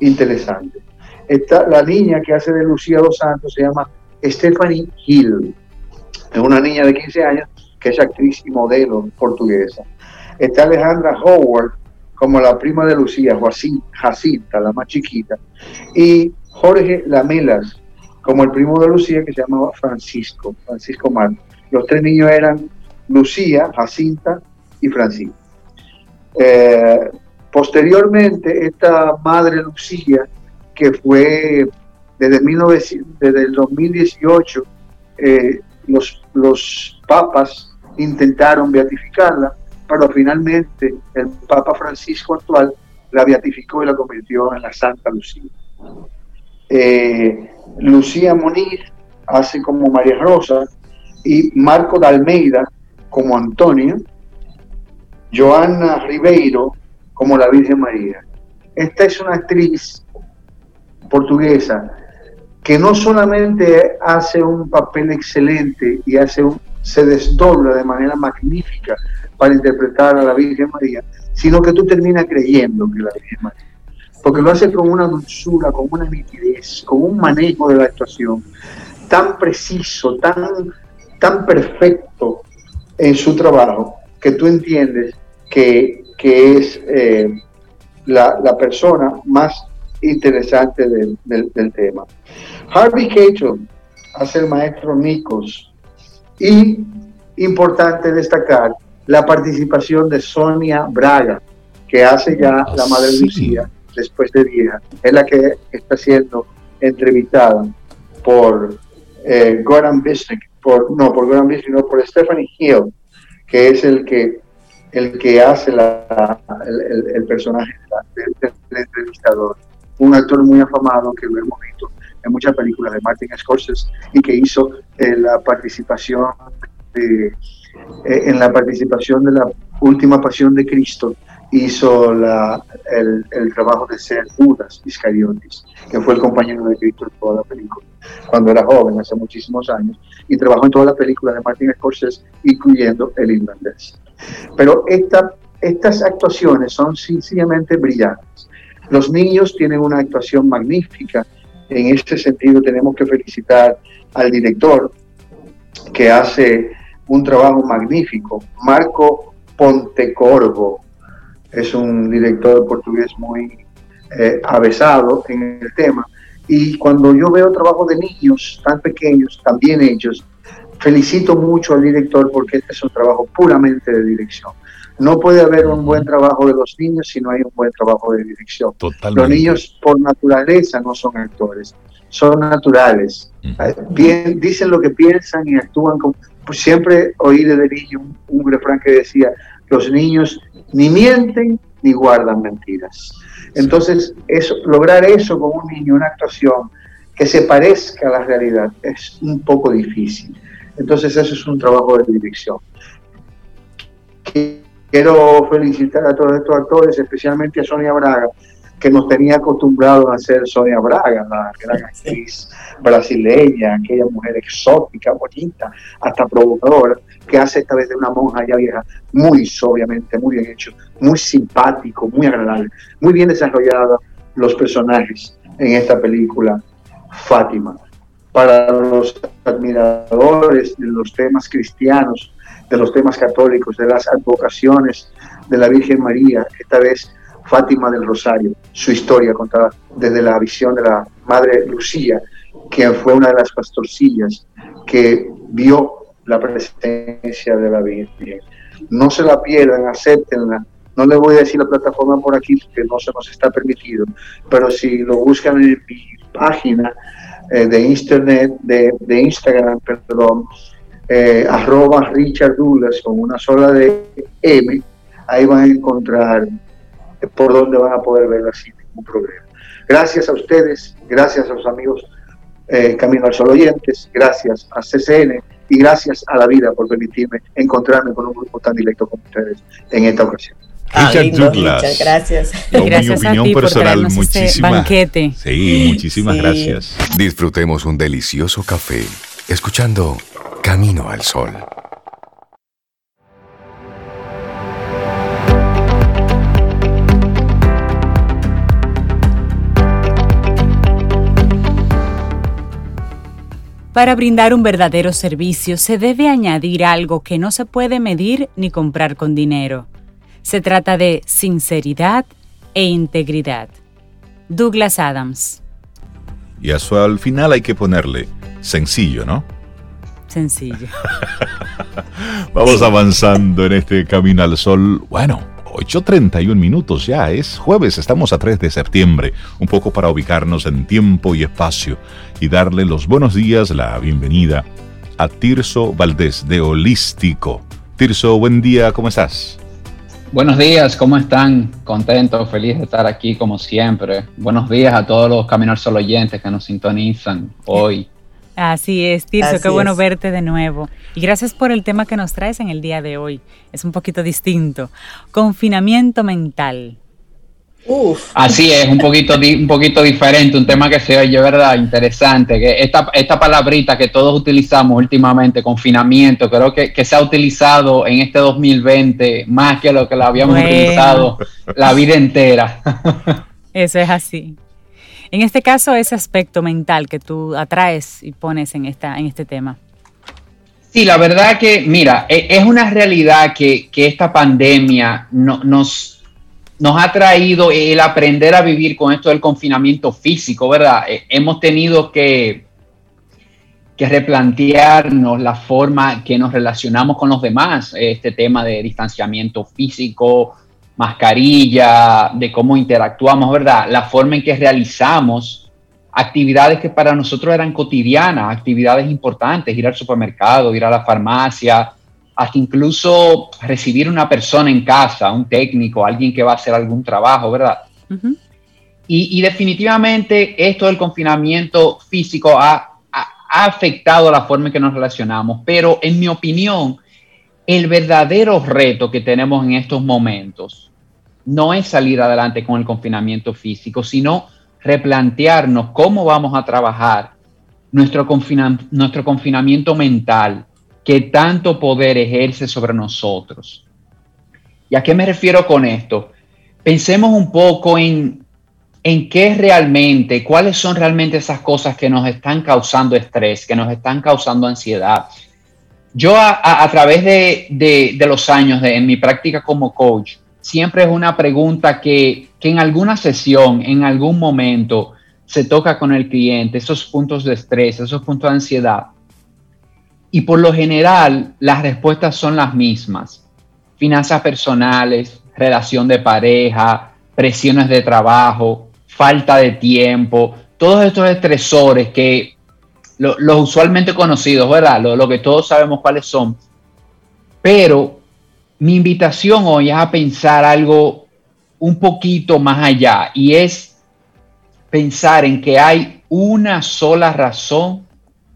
interesantes. Está, la niña que hace de Lucía Dos Santos se llama Stephanie Hill. Es una niña de 15 años que es actriz y modelo portuguesa. Está Alejandra Howard como la prima de Lucía, Jacinta, la más chiquita. Y Jorge Lamelas como el primo de Lucía que se llamaba Francisco, Francisco Marcos. Los tres niños eran Lucía, Jacinta y Francisco. Eh, posteriormente, esta madre Lucía, que fue desde, 1900, desde el 2018, eh, los, los papas intentaron beatificarla, pero finalmente el Papa Francisco actual la beatificó y la convirtió en la Santa Lucía. Eh, Lucía Moniz hace como María Rosa, y Marco de Almeida como Antonio, Joana Ribeiro como la Virgen María. Esta es una actriz portuguesa que no solamente hace un papel excelente y hace un, se desdobla de manera magnífica para interpretar a la Virgen María, sino que tú terminas creyendo que la Virgen María. porque lo hace con una dulzura, con una nitidez, con un manejo de la actuación tan preciso, tan, tan perfecto en su trabajo, que tú entiendes que, es eh, la, persona más interesante del, del, tema. Harvey Keitel hace el maestro Nikos y importante destacar la participación de Sonia Braga, que hace ya la Madre Lucía después de vieja. Es la que está siendo entrevistada por eh, Goran Bisnick, por, no por Goran Bisnick, no por Stephanie Hill, que es el que el que hace la, el, personaje del entrevistador. Un actor muy afamado que lo hemos visto en muchas películas de Martin Scorsese y que hizo eh, la participación de, eh, en la participación de la última pasión de Cristo hizo la, el, el, trabajo de ser Judas Iscariotis, que fue el compañero de Cristo en toda la película, cuando era joven, hace muchísimos años, y trabajó en toda la película de Martin Scorsese, incluyendo El Irlandés. Pero esta, estas actuaciones son sencillamente brillantes. Los niños tienen una actuación magnífica. En este sentido tenemos que felicitar al director que hace un trabajo magnífico, Marco Pontecorvo. Es un director portugués muy eh, avesado en el tema. Y cuando yo veo trabajo de niños tan pequeños, tan bien hechos, felicito mucho al director porque este es un trabajo puramente de dirección. No puede haber un buen trabajo de los niños si no hay un buen trabajo de dirección. Los niños por naturaleza no son actores, son naturales. Bien, dicen lo que piensan y actúan como... Pues siempre oí de niño un, un refrán que decía, los niños ni mienten ni guardan mentiras. Entonces, eso, lograr eso con un niño, una actuación que se parezca a la realidad, es un poco difícil. Entonces eso es un trabajo de dirección. Quiero felicitar a todos estos actores, especialmente a Sonia Braga, que nos tenía acostumbrados a hacer Sonia Braga, la gran actriz brasileña, aquella mujer exótica, bonita, hasta provocadora, que hace esta vez de una monja ya vieja, muy obviamente, muy bien hecho, muy simpático, muy agradable, muy bien desarrollada los personajes en esta película, Fátima. Para los admiradores de los temas cristianos, de los temas católicos, de las advocaciones de la Virgen María, esta vez Fátima del Rosario, su historia contada desde la visión de la Madre Lucía, quien fue una de las pastorcillas que vio la presencia de la Virgen. No se la pierdan, acéptenla. No les voy a decir la plataforma por aquí porque no se nos está permitido, pero si lo buscan en mi página, eh, de internet, de, de Instagram, perdón, eh, arroba Richard Douglas con una sola de M, ahí van a encontrar por dónde van a poder verla sin ningún problema. Gracias a ustedes, gracias a los amigos eh, Camino al Sol oyentes, gracias a CCN y gracias a la vida por permitirme encontrarme con un grupo tan directo como ustedes en esta ocasión. Ah, Richard Douglas. gracias. gracias mi opinión personal, este muchísimas. Banquete. Sí, muchísimas gracias. Disfrutemos un delicioso café escuchando Camino al Sol. Para brindar un verdadero servicio se debe añadir algo que no se puede medir ni comprar con dinero se trata de sinceridad e integridad. Douglas Adams. Y eso al final hay que ponerle sencillo, ¿no? Sencillo. Vamos avanzando en este camino al sol. Bueno, 8.31 minutos ya, es jueves, estamos a 3 de septiembre, un poco para ubicarnos en tiempo y espacio y darle los buenos días, la bienvenida a Tirso Valdés de Holístico. Tirso, buen día, ¿cómo estás? Buenos días, ¿cómo están? Contento, feliz de estar aquí como siempre. Buenos días a todos los Caminar Solo oyentes que nos sintonizan hoy. Así es, Tirso, qué bueno verte de nuevo. Y gracias por el tema que nos traes en el día de hoy. Es un poquito distinto. Confinamiento mental. Así es, un poquito, un poquito diferente, un tema que se oye, ¿verdad? Interesante. Que esta, esta palabrita que todos utilizamos últimamente, confinamiento, creo que, se ha utilizado en este 2020 más que lo que lo habíamos utilizado la vida entera. Eso es así. En este caso, ese aspecto mental que tú atraes y pones en, esta, en este tema. Sí, la verdad que, mira, e, es una realidad que, esta pandemia nos, nos ha traído el aprender a vivir con esto del confinamiento físico, ¿verdad? E, hemos tenido que, que replantearnos la forma que nos relacionamos con los demás, este tema de distanciamiento físico, mascarilla, de cómo interactuamos, ¿verdad? La forma en que realizamos actividades que para nosotros eran cotidianas, actividades importantes, ir al supermercado, ir a la farmacia, hasta incluso recibir una persona en casa, un técnico, alguien que va a hacer algún trabajo, ¿verdad? y, definitivamente esto del confinamiento físico ha, ha afectado la forma en que nos relacionamos, pero en mi opinión, el verdadero reto que tenemos en estos momentos no es salir adelante con el confinamiento físico, sino replantearnos cómo vamos a trabajar nuestro, confinamiento mental que tanto poder ejerce sobre nosotros. ¿Y a qué me refiero con esto? Pensemos un poco en, en qué realmente, cuáles son realmente esas cosas que nos están causando estrés, que nos están causando ansiedad. Yo a, través de, los años de, en mi práctica como coach, siempre es una pregunta que, en alguna sesión, en algún momento, se toca con el cliente, esos puntos de estrés, esos puntos de ansiedad. Y por lo general, las respuestas son las mismas. Finanzas personales, relación de pareja, presiones de trabajo, falta de tiempo, todos estos estresores que los usualmente conocidos, ¿verdad? Lo que todos sabemos cuáles son. Pero mi invitación hoy es a pensar algo un poquito más allá y es pensar en que hay una sola razón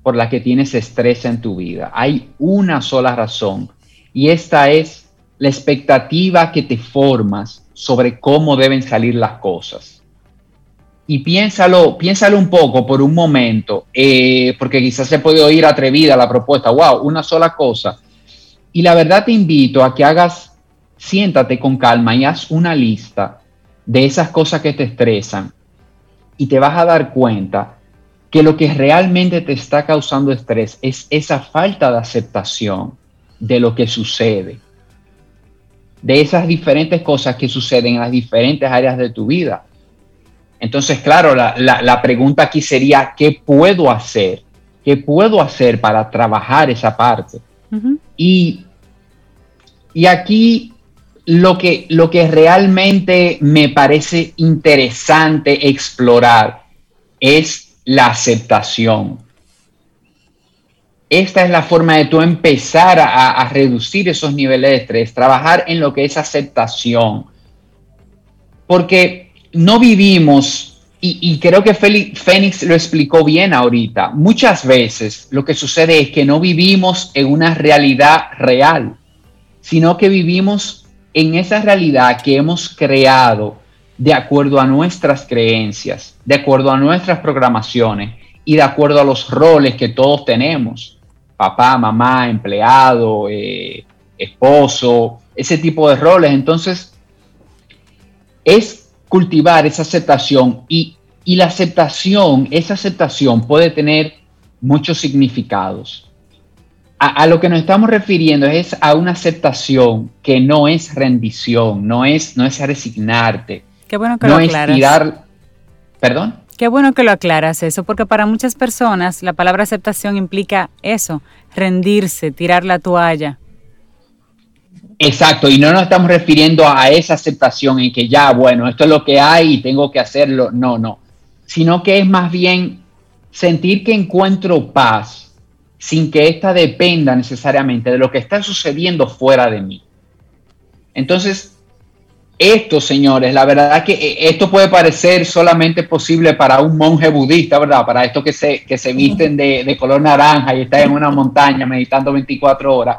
por la que tienes estrés en tu vida. Hay una sola razón y esta es la expectativa que te formas sobre cómo deben salir las cosas. Y piénsalo, piénsalo un poco por un momento, eh, porque quizás se puede oír atrevida la propuesta, wow, una sola cosa. Y la verdad te invito a que hagas, siéntate con calma y haz una lista de esas cosas que te estresan y te vas a dar cuenta que lo que realmente te está causando estrés es esa falta de aceptación de lo que sucede, de esas diferentes cosas que suceden en las diferentes áreas de tu vida. Entonces, claro, la, pregunta aquí sería, ¿qué puedo hacer? ¿Qué puedo hacer para trabajar esa parte? Y, aquí lo que, lo que realmente me parece interesante explorar es la aceptación. Esta es la forma de tú empezar a, a, reducir esos niveles de estrés, trabajar en lo que es aceptación. Porque no vivimos y, creo que Fénix lo explicó bien ahorita. Muchas veces lo que sucede es que no vivimos en una realidad real, sino que vivimos en esa realidad que hemos creado de acuerdo a nuestras creencias, de acuerdo a nuestras programaciones y de acuerdo a los roles que todos tenemos. Papá, mamá, empleado, eh, esposo, ese tipo de roles. Entonces, es cultivar esa aceptación y, la aceptación, esa aceptación puede tener muchos significados. A, lo que nos estamos refiriendo es a una aceptación que no es rendición, no es, no es resignarte. Qué bueno que lo aclaras. ¿Perdón? Qué bueno que lo aclaras eso, porque para muchas personas la palabra aceptación implica eso, rendirse, tirar la toalla. Exacto, y no nos estamos refiriendo a esa aceptación en que ya, bueno, esto es lo que hay y tengo que hacerlo. No, no. Sino que es más bien sentir que encuentro paz sin que ésta dependa necesariamente de lo que está sucediendo fuera de mí. Entonces, esto, señores, la verdad que eh, esto puede parecer solamente posible para un monje budista, ¿verdad? Para estos que se, que se visten de, de color naranja y están en una montaña meditando 24 horas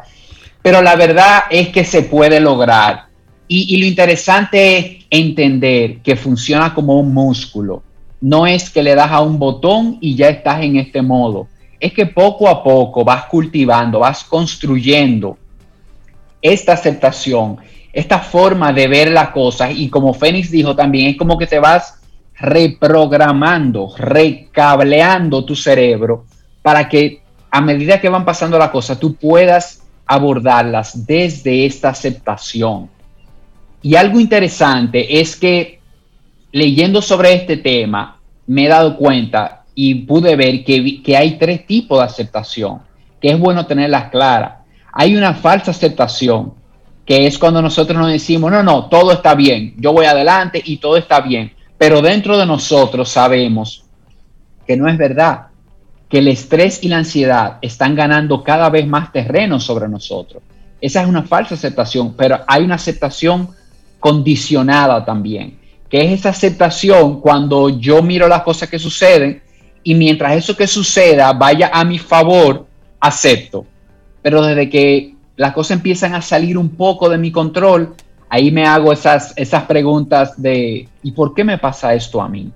pero la verdad es que se puede lograr. Y, lo interesante es entender que funciona como un músculo. No es que le das a un botón y ya estás en este modo. Es que poco a poco vas cultivando, vas construyendo esta aceptación, esta forma de ver las cosas. Y como Fénix dijo también, es como que te vas reprogramando, recableando tu cerebro para que a medida que van pasando las cosas tú puedas abordarlas desde esta aceptación. Y algo interesante es que leyendo sobre este tema me he dado cuenta y pude ver que, que hay tres tipos de aceptación, que es bueno tenerlas claras. Hay una falsa aceptación, que es cuando nosotros nos decimos, no, no, todo está bien, yo voy adelante y todo está bien, pero dentro de nosotros sabemos que no es verdad, que el estrés y la ansiedad están ganando cada vez más terreno sobre nosotros. Esa es una falsa aceptación, pero hay una aceptación condicionada también, que es esa aceptación cuando yo miro las cosas que suceden y mientras eso que suceda vaya a mi favor, acepto. Pero desde que las cosas empiezan a salir un poco de mi control, ahí me hago esas, esas preguntas de, ¿y por qué me pasa esto a mí?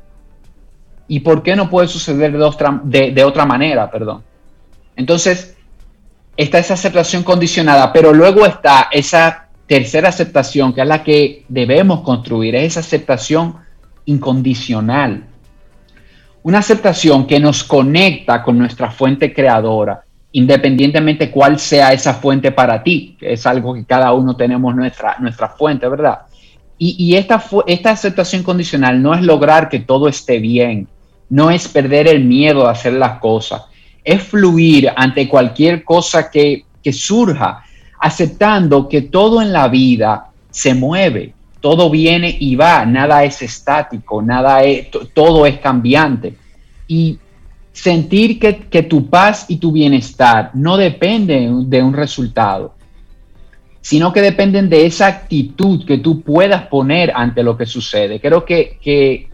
¿Y por qué no puede suceder de otra, manera? Perdón. Entonces, está esa aceptación condicionada, pero luego está esa tercera aceptación, que es la que debemos construir, es esa aceptación incondicional. Una aceptación que nos conecta con nuestra fuente creadora, independientemente cuál sea esa fuente para ti, que es algo que cada uno tenemos nuestra, nuestra fuente, ¿verdad? Y, esta, esta aceptación condicional no es lograr que todo esté bien, no es perder el miedo de hacer las cosas, es fluir ante cualquier cosa que, que surja, aceptando que todo en la vida se mueve, todo viene y va, nada es estático, nada es, todo es cambiante. Y sentir que, tu paz y tu bienestar no dependen de un resultado, sino que dependen de esa actitud que tú puedas poner ante lo que sucede. Creo que, que,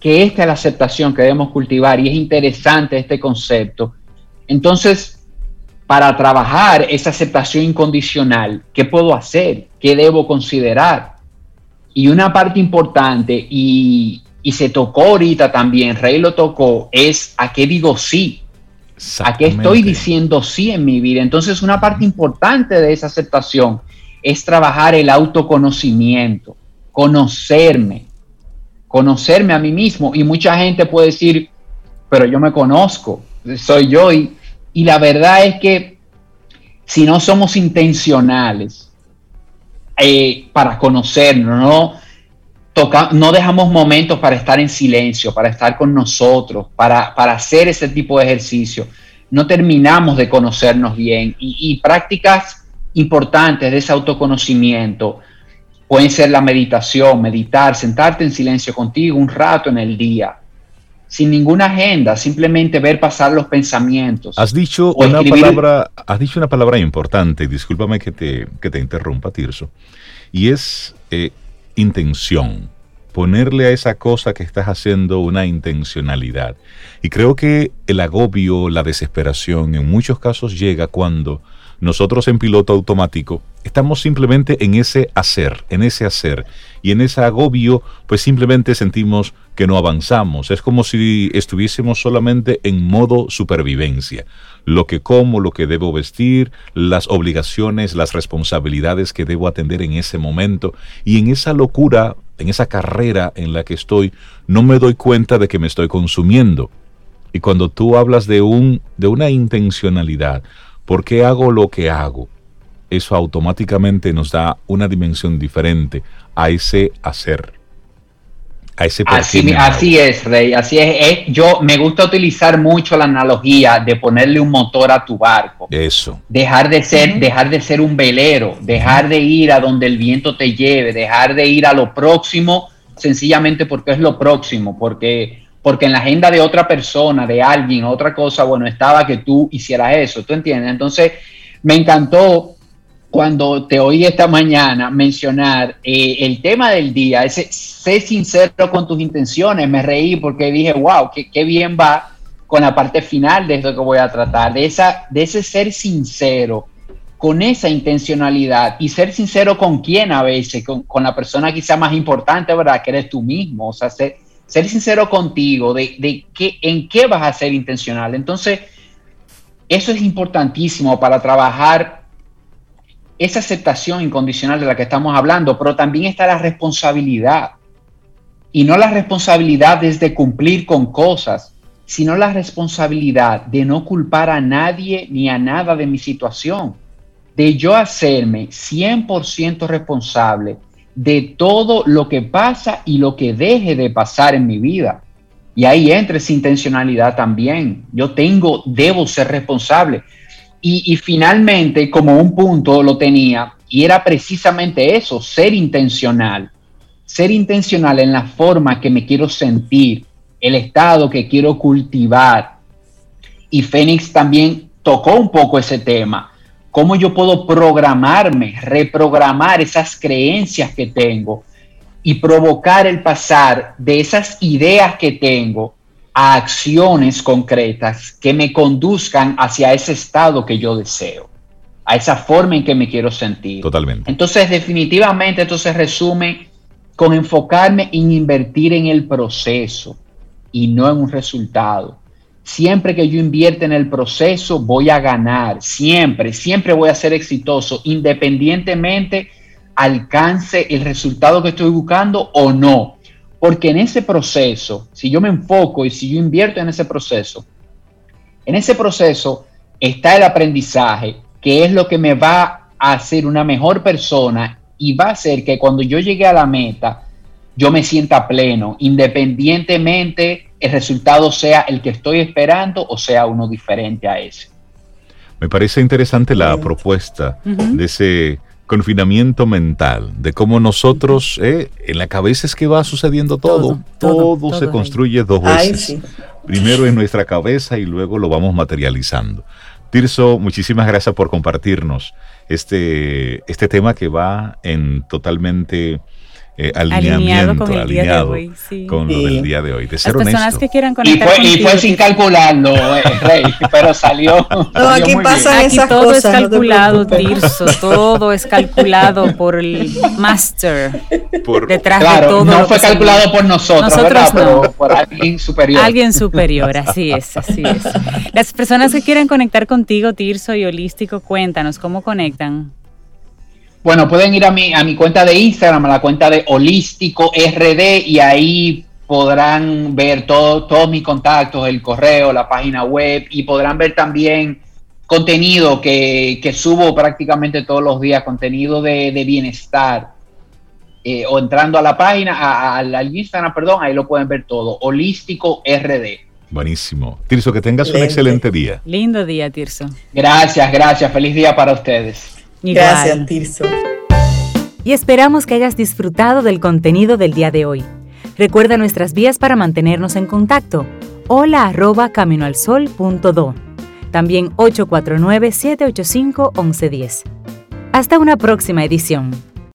esta es la aceptación que debemos cultivar y es interesante este concepto. Entonces, para trabajar esa aceptación incondicional, ¿qué puedo hacer? ¿Qué debo considerar? Y una parte importante y, y se tocó ahorita también, Rey lo tocó, es a qué digo sí, a qué estoy diciendo sí en mi vida. Entonces una parte importante de esa aceptación es trabajar el autoconocimiento, conocerme, conocerme a mí mismo. Y mucha gente puede decir, pero yo me conozco, soy yo. Y, y la verdad es que si no somos intencionales eh, para conocernos, no no dejamos momentos para estar en silencio, para estar con nosotros, para, hacer ese tipo de ejercicio. No terminamos de conocernos bien y, prácticas importantes de ese autoconocimiento pueden ser la meditación, meditar, sentarte en silencio contigo un rato en el día, sin ninguna agenda, simplemente ver pasar los pensamientos. Has dicho, una palabra, has dicho una palabra importante, discúlpame que te, que te interrumpa, Tirso, y es eh, intención, ponerle a esa cosa que estás haciendo una intencionalidad. Y creo que el agobio, la desesperación en muchos casos llega cuando nosotros en piloto automático estamos simplemente en ese hacer, en ese hacer. Y en ese agobio, pues simplemente sentimos que no avanzamos. Es como si estuviésemos solamente en modo supervivencia. Lo que como, lo que debo vestir, las obligaciones, las responsabilidades que debo atender en ese momento. Y en esa locura, en esa carrera en la que estoy, no me doy cuenta de que me estoy consumiendo. Y cuando tú hablas de, un, de una intencionalidad, ¿Por qué hago lo que hago? Eso automáticamente nos da una dimensión diferente a ese hacer. A ese así, así es, Rey, así es, Yo me gusta utilizar mucho la analogía de ponerle un motor a tu barco. Eso. Dejar de ser, dejar de ser un velero, dejar de ir a donde el viento te lleve, dejar de ir a lo próximo, sencillamente porque es lo próximo, porque porque en la agenda de otra persona, de alguien, otra cosa, bueno, estaba que tú hicieras eso, ¿tú entiendes? Entonces, me encantó cuando te oí esta mañana mencionar eh, el tema del día, ese sé sincero con tus intenciones, me reí porque dije, wow, qué, bien va con la parte final de esto que voy a tratar, de, esa, de ese ser sincero, con esa intencionalidad y ser sincero con quién a veces, con, con la persona quizá más importante, ¿verdad? Que eres tú mismo, o sea, ser, ser sincero contigo de, qué, en qué vas a ser intencional. Entonces, eso es importantísimo para trabajar esa aceptación incondicional de la que estamos hablando, pero también está la responsabilidad. Y no la responsabilidad de cumplir con cosas, sino la responsabilidad de no culpar a nadie ni a nada de mi situación, de yo hacerme 100% responsable de todo lo que pasa y lo que deje de pasar en mi vida. Y ahí entra esa intencionalidad también. Yo tengo, debo ser responsable. Y, y finalmente, como un punto lo tenía, y era precisamente eso, ser intencional. Ser intencional en la forma que me quiero sentir, el estado que quiero cultivar. Y Fénix también tocó un poco ese tema. Cómo yo puedo programarme, reprogramar esas creencias que tengo y provocar el pasar de esas ideas que tengo a acciones concretas que me conduzcan hacia ese estado que yo deseo, a esa forma en que me quiero sentir. Totalmente. Entonces, definitivamente, esto se resume con enfocarme en invertir en el proceso y no en un resultado. Siempre que yo invierta en el proceso, voy a ganar. Siempre, siempre voy a ser exitoso, independientemente alcance el resultado que estoy buscando o no. Porque en ese proceso, si yo me enfoco y si yo invierto en ese proceso, en ese proceso está el aprendizaje, que es lo que me va a hacer una mejor persona y va a hacer que cuando yo llegue a la meta, yo me sienta pleno, independientemente el resultado sea el que estoy esperando o sea uno diferente a ese. Me parece interesante la propuesta de ese confinamiento mental, de cómo nosotros, eh, en la cabeza es que va sucediendo todo, todo, se construye dos veces. Primero en nuestra cabeza y luego lo vamos materializando. Tirso, muchísimas gracias por compartirnos este, este tema que va en totalmente eh, alineamiento, alineado con, el día de hoy, con lo del día de hoy. De ser Las personas que quieran conectar y fue, sin calcularlo, eh, Rey, pero salió. No, aquí pasa Aquí todo es calculado, Tirso, todo es calculado por el master por, detrás de todo. No fue calculado por nosotros, nosotros no. Pero por alguien superior. Alguien superior, así es, así es. Las personas que quieran conectar contigo, Tirso y Holístico, cuéntanos cómo conectan. Bueno, pueden ir a mi, a mi cuenta de Instagram, a la cuenta de Holístico RD, y ahí podrán ver todo, todos mis contactos, el correo, la página web, y podrán ver también contenido que, subo prácticamente todos los días, contenido de, bienestar. Eh, o entrando a la página, al Instagram, perdón, ahí lo pueden ver todo. Holístico RD. Buenísimo. Tirso, que tengas un excelente día. Lindo día, Tirso. Gracias, gracias. Feliz día para ustedes. Gracias, Tirso. Y esperamos que hayas disfrutado del contenido del día de hoy. Recuerda nuestras vías para mantenernos en contacto. Hola arroba caminoalsol.do. También 849-785-1110. Hasta una próxima edición.